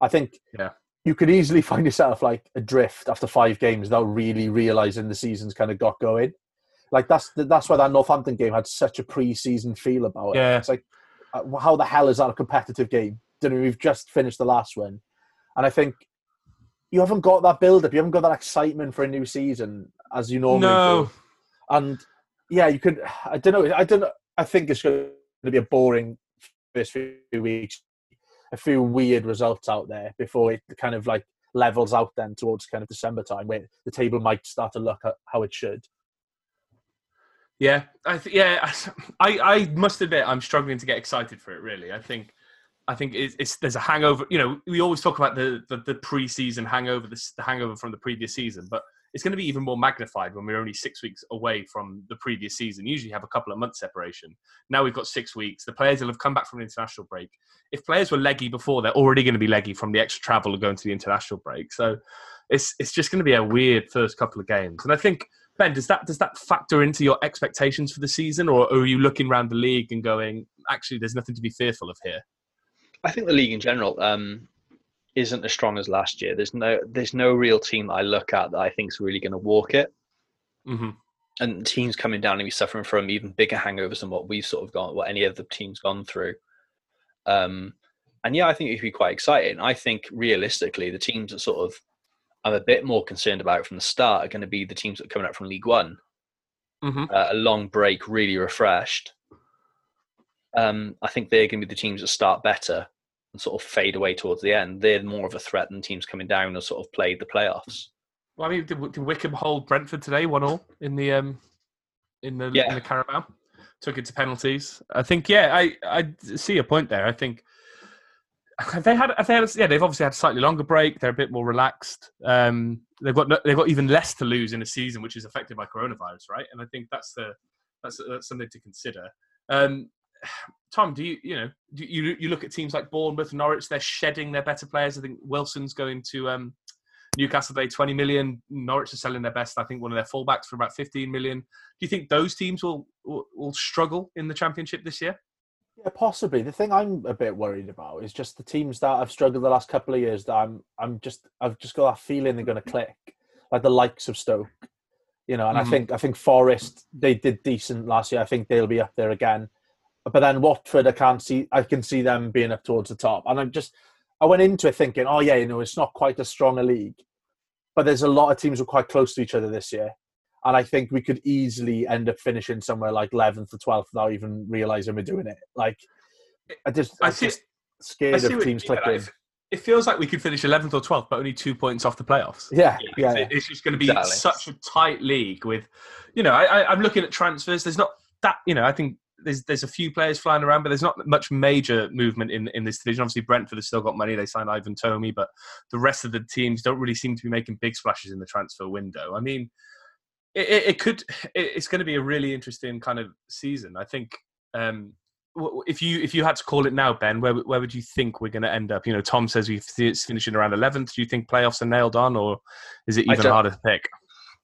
I think yeah. You could easily find yourself like adrift after five games without really realizing the season's kind of got going. Like that's that's why that Northampton game had such a pre-season feel about it. Yeah. It's like, uh, how the hell is that a competitive game? Didn't we've just finished the last one, and I think you haven't got that build-up. You haven't got that excitement for a new season as you normally No. do. And yeah, you could. I don't know. I don't. I think it's going to be a boring first few weeks. A few weird results out there before it kind of like levels out. Then towards kind of December time, where the table might start to look at how it should. Yeah, I th- yeah, I I must admit I'm struggling to get excited for it. Really, I think I think it's, it's there's a hangover. You know, we always talk about the the, the pre-season hangover, the, the hangover from the previous season, but it's going to be even more magnified when we're only six weeks away from the previous season. Usually, have a couple of months separation. Now we've got six weeks. The players will have come back from an international break. If players were leggy before, they're already going to be leggy from the extra travel of going to the international break. So it's it's just going to be a weird first couple of games. And I think Ben, does that does that factor into your expectations for the season, or, or are you looking around the league and going, actually, there's nothing to be fearful of here? I think the league in general um, isn't as strong as last year. There's no there's no real team that I look at that I think is really going to walk it. Mm-hmm. And teams coming down and be suffering from even bigger hangovers than what we've sort of gone, what any of the teams gone through. Um, and yeah, I think it could be quite exciting. I think realistically, the teams that sort of I'm a bit more concerned about from the start are going to be the teams that are coming out from League One. Mm-hmm. Uh, a long break, really refreshed. Um, I think they're going to be the teams that start better and sort of fade away towards the end. They're more of a threat than teams coming down or sort of played the playoffs. Well, I mean, did, did Wycombe hold Brentford today, one all in the um, in the Yeah. in the Carabao? Took it to penalties. I think, yeah, I I see a point there. I think have they had, have they had yeah, they've obviously had a slightly longer break. They're a bit more relaxed. Um, they've got no, they've got even less to lose in a season which is affected by coronavirus, right? And I think that's the that's that's something to consider. Um, Tom, do you you know do you you look at teams like Bournemouth, Norwich? They're shedding their better players. I think Wilson's going to um, Newcastle they 20 million. Norwich are selling their best. I think one of their fullbacks for about 15 million. Do you think those teams will will, will struggle in the championship this year? Yeah, possibly. The thing I'm a bit worried about is just the teams that have struggled the last couple of years. That I'm, I'm just, I've just got that feeling they're going to click, like the likes of Stoke, you know. And Mhm. I think, I think Forest they did decent last year. I think they'll be up there again. But then Watford, I can't see, I can see them being up towards the top. And I'm just, I went into it thinking, oh yeah, you know, it's not quite as strong a league, but there's a lot of teams who are quite close to each other this year. And I think we could easily end up finishing somewhere like 11th or 12th without even realizing we're doing it. Like, I just, I I'm see- just I scared see of teams mean, clicking. like, It feels like we could finish 11th or 12th, but only two points off the playoffs. Yeah, yeah, It- It's just going to be Exactly. such a tight league with, you know, I, I, I'm looking at transfers. There's not that, you know, I think there's there's a few players flying around, but there's not much major movement in, in this division. Obviously, Brentford has still got money. They signed Ivan Toney, but the rest of the teams don't really seem to be making big splashes in the transfer window. I mean, it, it, it could, it, it's going to be a really interesting kind of season. I think. Um, if you if you had to call it now, Ben, where where would you think we're going to end up? You know, Tom says we it's finishing around eleventh. Do you think playoffs are nailed on, or is it even harder to pick?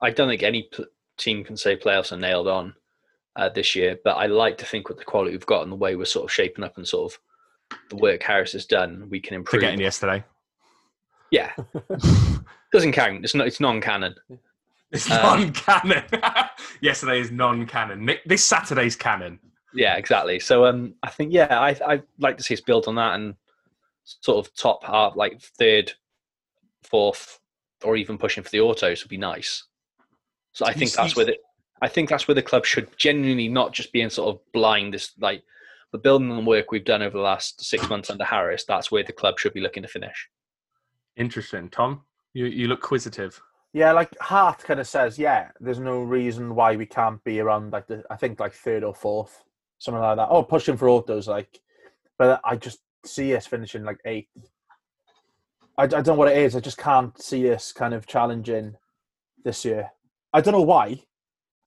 I don't think any team can say playoffs are nailed on uh, this year, but I like to think with the quality we've got and the way we're sort of shaping up and sort of the work Harris has done, we can improve. Forgetting yesterday, Yeah, doesn't count. It's not. It's non-canon. it's Um, non-canon. yesterday is non-canon. This Saturday's canon. Yeah, exactly. So um, I think yeah, I I like to see us build on that and sort of top half, like third, fourth, or even pushing for the autos would be nice. So I think that's where the I think that's where the club should genuinely not just be in sort of blind this like but building on the work we've done over the last six months under Harris, that's where the club should be looking to finish. Interesting, Tom. You you look quizzitive. yeah. Like Hart kind of says, yeah, there's no reason why we can't be around like the, I think like third or fourth, something like that. Oh, pushing for autos, like. but I just see us finishing like eighth. I, I don't know what it is. I just can't see us kind of challenging this year. I don't know why.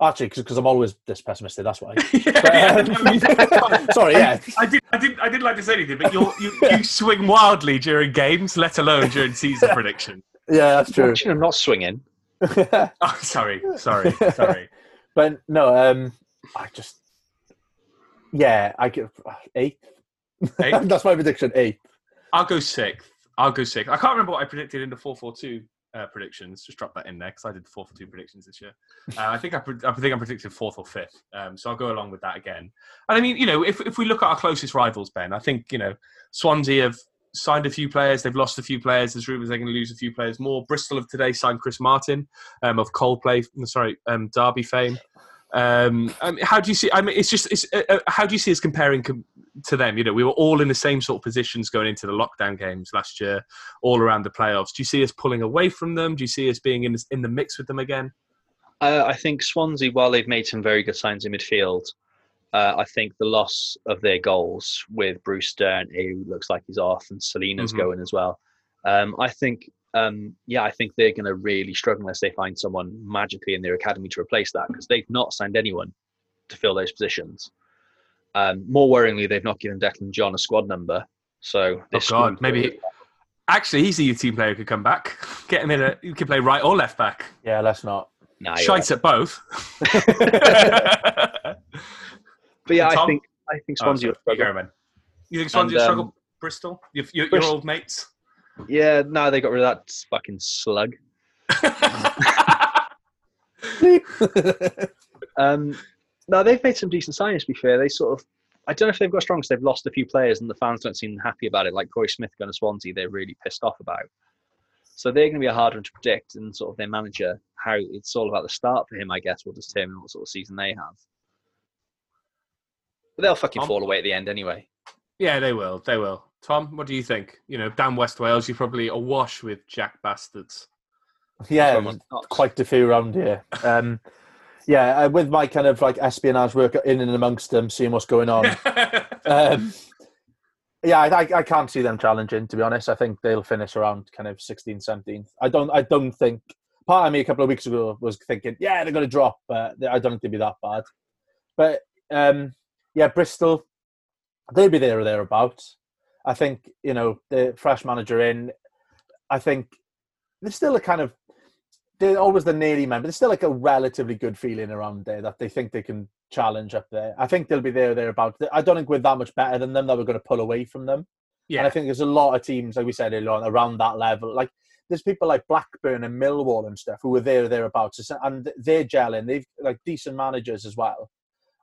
Actually, because I'm always this pessimistic. That's why. Yeah, But, um, sorry, yeah. I did. I didn't. I didn't like to say anything, but you're, you you swing wildly during games, let alone during season prediction. Yeah, that's true. Imagine I'm not swinging. Oh, sorry, sorry, sorry. but no, um, I just yeah, I give eight. Eighth? that's my prediction. Eight. I'll go sixth. I'll go sixth. I can't remember what I predicted in the four four two uh, predictions. Just drop that in there because I did four for two predictions this year. Uh, I think I, pre- I think I predicted fourth or fifth. Um, so I'll go along with that again. And I mean, you know, if if we look at our closest rivals, Ben, I think you know Swansea have signed a few players. They've lost a few players. There's rumours they're going to lose a few players more. Bristol of today signed Chris Martin um, of Coldplay. Sorry, um, Derby fame. Um, how do you see? I mean, it's just. It's, uh, uh, how do you see us comparing com- to them? You know, we were all in the same sort of positions going into the lockdown games last year, all around the playoffs. Do you see us pulling away from them? Do you see us being in in the mix with them again? Uh, I think Swansea, while they've made some very good signs in midfield, uh, I think the loss of their goals with Brewster, who looks like he's off, and Celina's Mhm. going as well. Um, I think, um, yeah, I think they're going to really struggle unless they find someone magically in their academy to replace that because they've not signed anyone to fill those positions. Um, more worryingly, they've not given Declan John a squad number. So Oh God, week- maybe. Actually, he's a youth team player who could come back. Get him in a. He could play right or left back. Yeah, let's not. Nah, you're Shite at both. But yeah, I think I think Oh, Swansea sorry. will struggle. You go, man. You think Swansea And, um, struggle? Bristol? Your, your, your old mates? Yeah, no, they got rid of that fucking slug. Um, no, they've made some decent signings. To be fair, they sort of. I don't know if they've got strong because they've lost a few players and the fans don't seem happy about it. Like Korey Smith going to Swansea, they're really pissed off about. So they're going to be a hard one to predict, and sort of their manager, how it's all about the start for him. I guess will determine what sort of season they have. But they'll fucking Tom? fall away at the end anyway. yeah, they will. They will. Tom, what do you think? You know, down West Wales, you're probably awash with Jack bastards. yeah, quite a few around here. Um, yeah, uh, with my kind of like espionage work in and amongst them, seeing what's going on. um, yeah, I, I, can't see them challenging. To be honest, I think they'll finish around kind of 16, 17th. I don't, I don't think. Part of me a couple of weeks ago was thinking, yeah, they're going to drop, but I don't think they'll be that bad. But um, yeah, Bristol, they'll be there or thereabouts. I think you know the fresh manager in. I think there's still a kind of they're always the nearly member. There's still like a relatively good feeling around there that they think they can challenge up there. I think they'll be there or thereabouts. I don't think we're that much better than them that we're going to pull away from them. Yeah. And I think there's a lot of teams, like we said earlier on, around that level. Like there's people like Blackburn and Millwall and stuff who were there or thereabouts, and they're gelling. They've like decent managers as well,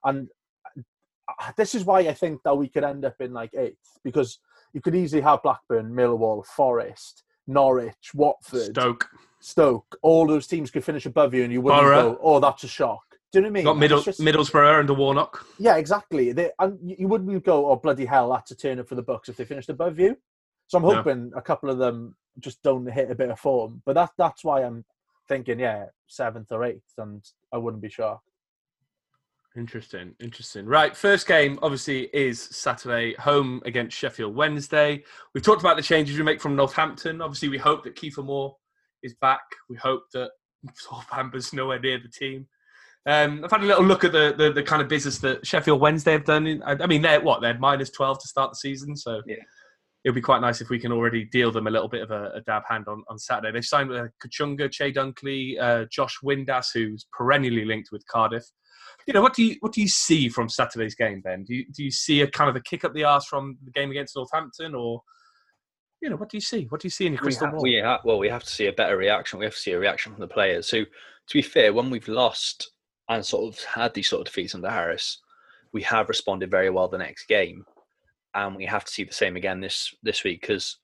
and uh, this is why I think that we could end up in like eighth because you could easily have Blackburn, Millwall, Forest, Norwich, Watford, Stoke. Stoke. All those teams could finish above you, and you wouldn't Borough. go, "Oh, that's a shock." Do you know what I mean? Got And Middle, it's just- Middlesbrough under Warnock. yeah, exactly. They, and you wouldn't go, oh, bloody hell, that's a turn up for the Bucks if they finished above you. So I'm No. hoping a couple of them just don't hit a bit of form. But that, that's why I'm thinking, yeah, seventh or eighth, and I wouldn't be shocked. Interesting, interesting. Right, first game obviously is Saturday, home against Sheffield Wednesday. We've talked about the changes we make from Northampton. Obviously, we hope that Kiefer Moore is back. We hope that Sol Bamba's nowhere near the team. Um, I've had a little look at the, the, the kind of business that Sheffield Wednesday have done. In, I, I mean, they're what they're minus twelve to start the season, so Yeah. it'll be quite nice if we can already deal them a little bit of a, a dab hand on, on Saturday. They've signed uh, Kachunga, Chey Dunkley, uh, Josh Windass, who's perennially linked with Cardiff you know, what do you what do you see from Saturday's game, Ben? Do you do you see a kind of a kick up the arse from the game against Northampton, or you know, what do you see? What do you see in your crystal ball? we ha- well, we have to see a better reaction. We have to see a reaction from the players. So, to be fair, when we've lost and sort of had these sort of defeats under Harris, we have responded very well the next game, and we have to see the same again this this week because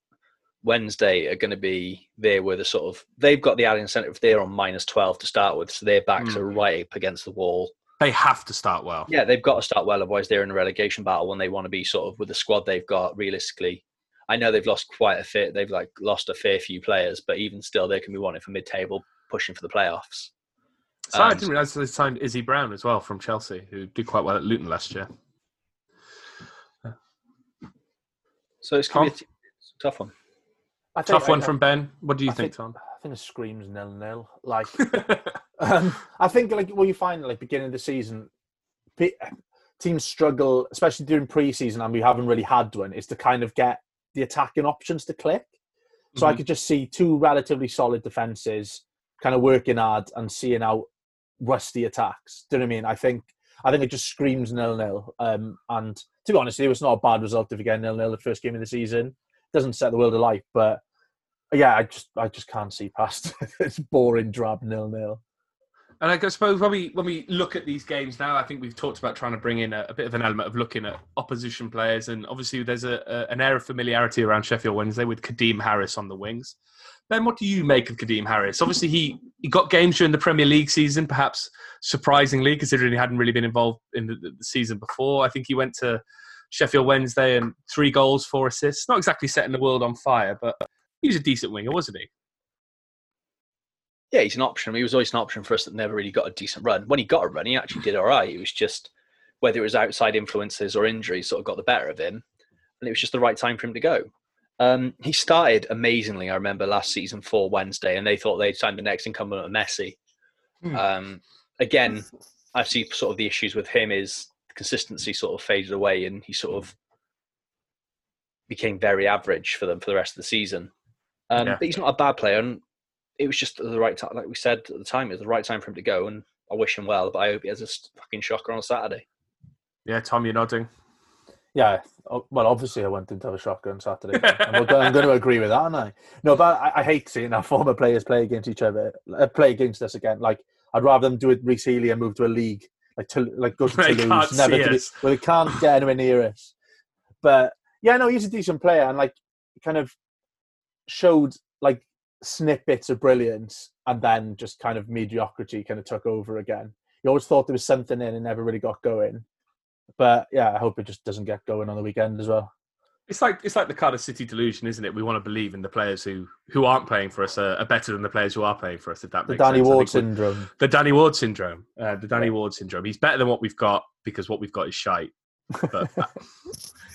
Wednesday are going to be there with a sort of they've got the added incentive. They're on minus twelve to start with, so their backs Mm. are right up against the wall. They have to start well. Yeah, they've got to start well, otherwise they're in a relegation battle when they want to be sort of with the squad they've got. Realistically, I know they've lost quite a fit. They've like lost a fair few players, but even still, they can be wanting for mid-table, pushing for the playoffs. So I Um, didn't realize they signed Izzy Brown as well from Chelsea, who did quite well at Luton last year. So it's going Tom? to be a tough one. I think- Tough one I- from Ben. What do you I think, think- Tom? I think it screams nil nil. Like um, I think like what you find like beginning of the season, teams struggle, especially during pre-season, and we haven't really had one. Is to kind of get the attacking options to click. So I Mhm. could just see two relatively solid defenses kind of working hard and seeing out rusty attacks. Do you know what I mean? I think I think it just screams nil nil. Um, and to be honest, it was not a bad result if you get nil nil the first game of the season. It doesn't set the world alight, but yeah, I just I just can't see past it's boring drab nil nil. And I suppose when we when we look at these games now, I think we've talked about trying to bring in a, a bit of an element of looking at opposition players, and obviously there's a, a an air of familiarity around Sheffield Wednesday with Kadeem Harris on the wings. Ben, what do you make of Kadeem Harris? Obviously, he, he got games during the Premier League season, perhaps surprisingly, considering he hadn't really been involved in the, the season before. I think he went to Sheffield Wednesday and three goals, four assists. Not exactly setting the world on fire, but he was a decent winger, wasn't he? Yeah, he's an option. He was always an option for us that never really got a decent run. When he got a run, he actually did all right. It was just whether it was outside influences or injuries sort of got the better of him, and it was just the right time for him to go. Um, he started amazingly. I remember last season for Wednesday, and they thought they'd signed the next incumbent of Messi. Hmm. Um, again, I see sort of the issues with him is consistency sort of faded away, and he sort of became very average for them for the rest of the season. Um, Yeah. But he's not a bad player, and it was just the right time. Like we said at the time, it was the right time for him to go, and I wish him well. But I hope he has a fucking shocker on Saturday. Yeah, Tom, you're nodding. Yeah, well, obviously I went into a shocker on Saturday. I'm, going, I'm going to agree with that, aren't I? No, but I, I hate seeing our former players play against each other, uh, play against us again. Like I'd rather them do it Rhys Healey and move to a league, like to like go to They Toulouse, can't never see to be, us. well, they can't get anywhere near us. But yeah, no, he's a decent player, and like kind of showed like snippets of brilliance, and then just kind of mediocrity kind of took over again. You always thought there was something in, and never really got going. But yeah, I hope it just doesn't get going on the weekend as well. It's like it's like the Cardiff City delusion, isn't it? We want to believe in the players who who aren't playing for us are, are better than the players who are playing for us. If that makes The Danny sense. Ward syndrome. the Danny Ward syndrome. Uh, the Danny Ward syndrome. He's better than what we've got because what we've got is shite. But uh,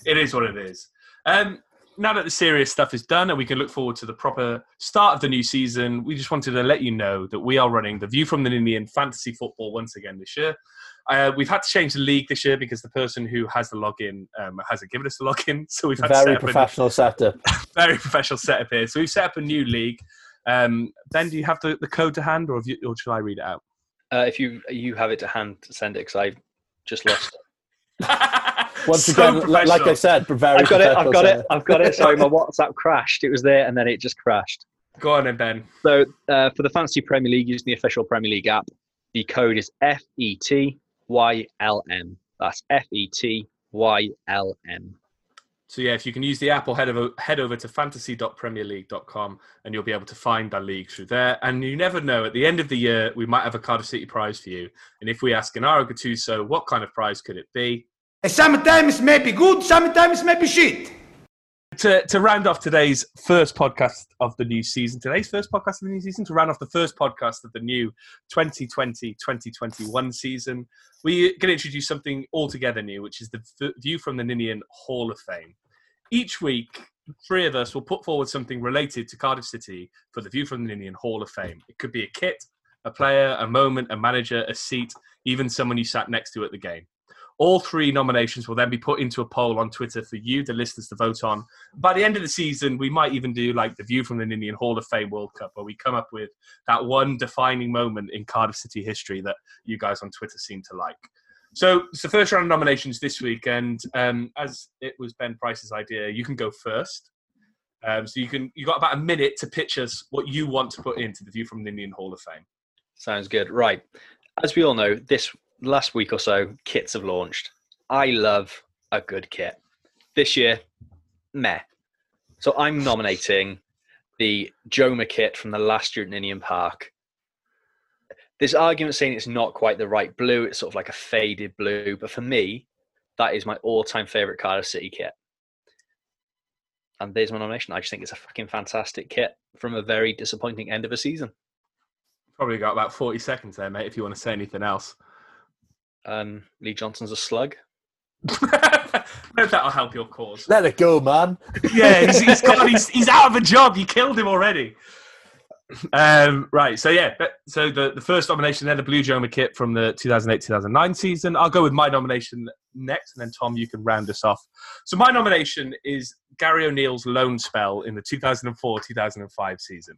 it is what it is. Um, now that the serious stuff is done and we can look forward to the proper start of the new season, we just wanted to let you know that we are running the View from the Ninian fantasy football once again this year. Uh, we've had to change the league this year because the person who has the login um, hasn't given us the login, so we've had to Very set up a- professional setup. very professional setup here. So we've set up a new league. Um, ben, do you have the, the code to hand, or, have you, or shall I read it out? Uh, if you you have it to hand, send it because I just lost. it. Once So again, like I professional. said, very I've got it. I've got it. I've got it. Sorry, my WhatsApp crashed. It was there and then it just crashed. Go on then, Ben. So uh, for the Fantasy Premier League, using the official Premier League app, the code is F E T Y L M. That's F E T Y L M. So yeah, if you can use the app or head over head over to fantasy.premierleague.com and you'll be able to find our league through there. And you never know, at the end of the year, we might have a Cardiff City prize for you. And if we ask Gennaro Gattuso, what kind of prize could it be? Sometimes maybe good, sometimes maybe shit. to, to round off today's first podcast of the new season, today's first podcast of the new season, to round off the first podcast of the new 2020 2021 season, we're going to introduce something altogether new, which is the View from the Ninian Hall of Fame. Each week, three of us will put forward something related to Cardiff City for the View from the Ninian Hall of Fame. It could be a kit, a player, a moment, a manager, a seat, even someone you sat next to at the game. All three nominations will then be put into a poll on Twitter for you, the listeners, to vote on. By the end of the season, we might even do like the View from the Ninian Hall of Fame World Cup, where we come up with that one defining moment in Cardiff City history that you guys on Twitter seem to like. So it's the first round of nominations this week, and um, as it was Ben Price's idea, you can go first. Um, so you can you got about a minute to pitch us what you want to put into the View from the Ninian Hall of Fame. Sounds good. Right. As we all know, this last week or so, kits have launched. I love a good kit. This year, meh. So I'm nominating the Joma kit from the last year at Ninian Park. This argument saying it's not quite the right blue. It's sort of like a faded blue. But for me, that is my all-time favourite Cardiff City kit. And there's my nomination. I just think it's a fucking fantastic kit from a very disappointing end of a season. Probably got about forty seconds there, mate. If you want to say anything else. Um, Lee Johnson's a slug. That'll help your cause. Let it go, man. yeah, he's, he's, got, he's, he's out of a job. You killed him already. Um, right, so yeah, so the, the first nomination then the Blue Joma kit from the 2008-2009 season. I'll go with my nomination next, and then Tom, you can round us off. So my nomination is Gary O'Neill's loan spell in the 2004-2005 season.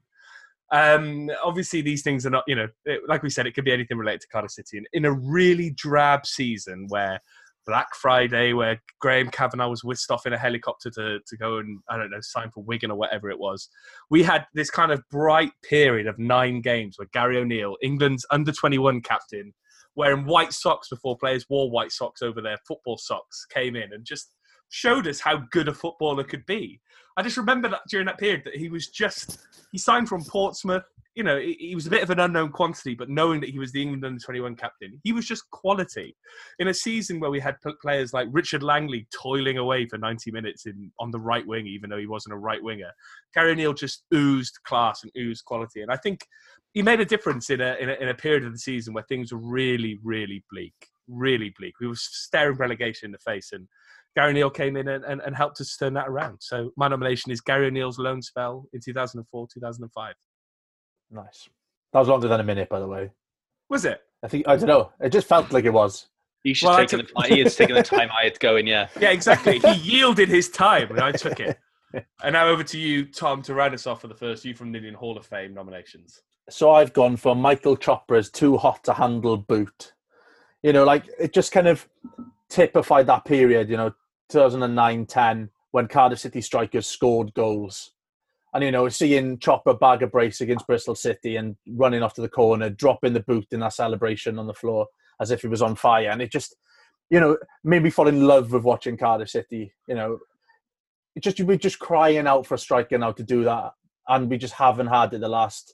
Um, obviously, these things are not, you know, it, like we said, it could be anything related to Cardiff City. And in a really drab season where Black Friday, where Graham Kavanagh was whisked off in a helicopter to, to go and, I don't know, sign for Wigan or whatever it was. We had this kind of bright period of nine games where Gary O'Neill, England's under 21 captain, wearing white socks before players wore white socks over their football socks, came in and just showed us how good a footballer could be. I just remember that during that period that he was just, he signed from Portsmouth you know, he was a bit of an unknown quantity, but knowing that he was the England under 21 captain, he was just quality. In a season where we had players like Richard Langley toiling away for 90 minutes in on the right wing, even though he wasn't a right winger, Gary O'Neill just oozed class and oozed quality. And I think he made a difference in a, in a, in a period of the season where things were really, really bleak, really bleak. We were staring relegation in the face, and Gary O'Neill came in and, and, and helped us turn that around. So my nomination is Gary O'Neill's loan spell in 2004, 2005. Nice. That was longer than a minute, by the way. Was it? I think I don't know. It just felt like it was. You should well, take took... the, he is taking the time I had going. Yeah. Yeah, exactly. He yielded his time, and I took it. and now over to you, Tom, to round us off for the first You from Ninian Hall of Fame nominations. So I've gone for Michael Chopra's "Too Hot to Handle" boot. You know, like it just kind of typified that period. You know, 2009-10 when Cardiff City strikers scored goals and you know, seeing Chopper bag a brace against Bristol City and running off to the corner, dropping the boot in that celebration on the floor as if he was on fire, and it just, you know, made me fall in love with watching Cardiff City. You know, it just we're just crying out for a striker now to do that, and we just haven't had it the last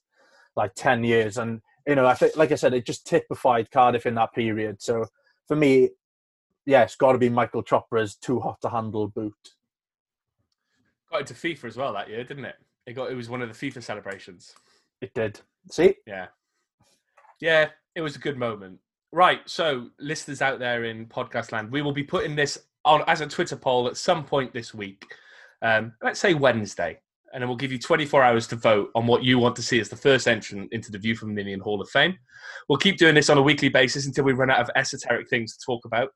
like ten years. And you know, I think, like I said, it just typified Cardiff in that period. So for me, yeah, it's got to be Michael Chopra's too hot to handle boot. Got into FIFA as well that year, didn't it? It got it was one of the FIFA celebrations. It did. See? Yeah. Yeah, it was a good moment. Right, so listeners out there in podcast land, we will be putting this on as a Twitter poll at some point this week. Um, let's say Wednesday, and then we'll give you 24 hours to vote on what you want to see as the first entrant into the View from the Ninian Hall of Fame. We'll keep doing this on a weekly basis until we run out of esoteric things to talk about.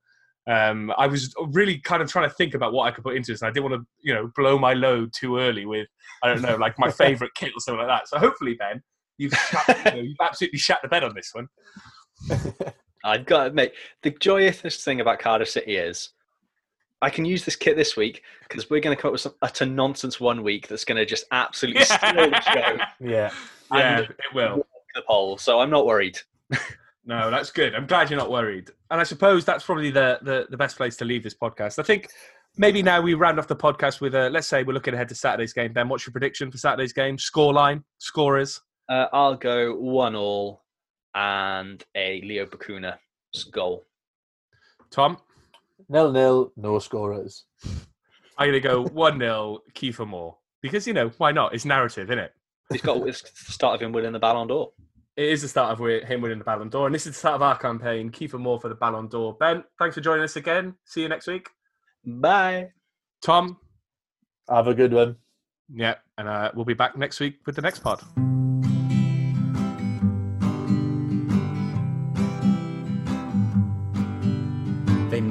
Um, I was really kind of trying to think about what I could put into this, and I didn't want to, you know, blow my load too early with, I don't know, like my favorite kit or something like that. So hopefully, Ben, you've, you know, you've absolutely shut the bed on this one. I've got to admit, the joyous thing about Cardiff City is I can use this kit this week because we're going to come up with some utter nonsense one week that's going to just absolutely steal the show. Yeah, yeah, it will. The poll, so I'm not worried. No, that's good. I'm glad you're not worried. And I suppose that's probably the, the, the best place to leave this podcast. I think maybe now we round off the podcast with a let's say we're looking ahead to Saturday's game. Ben, what's your prediction for Saturday's game? Score line, scorers? Uh, I'll go one all and a Leo Bacuna goal. Tom? Nil nil, no scorers. I'm going to go 1 0, Kiefer Moore. Because, you know, why not? It's narrative, isn't it? He's got it's the start of him winning the Ballon d'Or it is the start of him winning the Ballon d'Or, and this is the start of our campaign. Kiefer Moore for the Ballon d'Or. Ben, thanks for joining us again. See you next week. Bye. Tom, have a good one. Yeah, and uh, we'll be back next week with the next pod.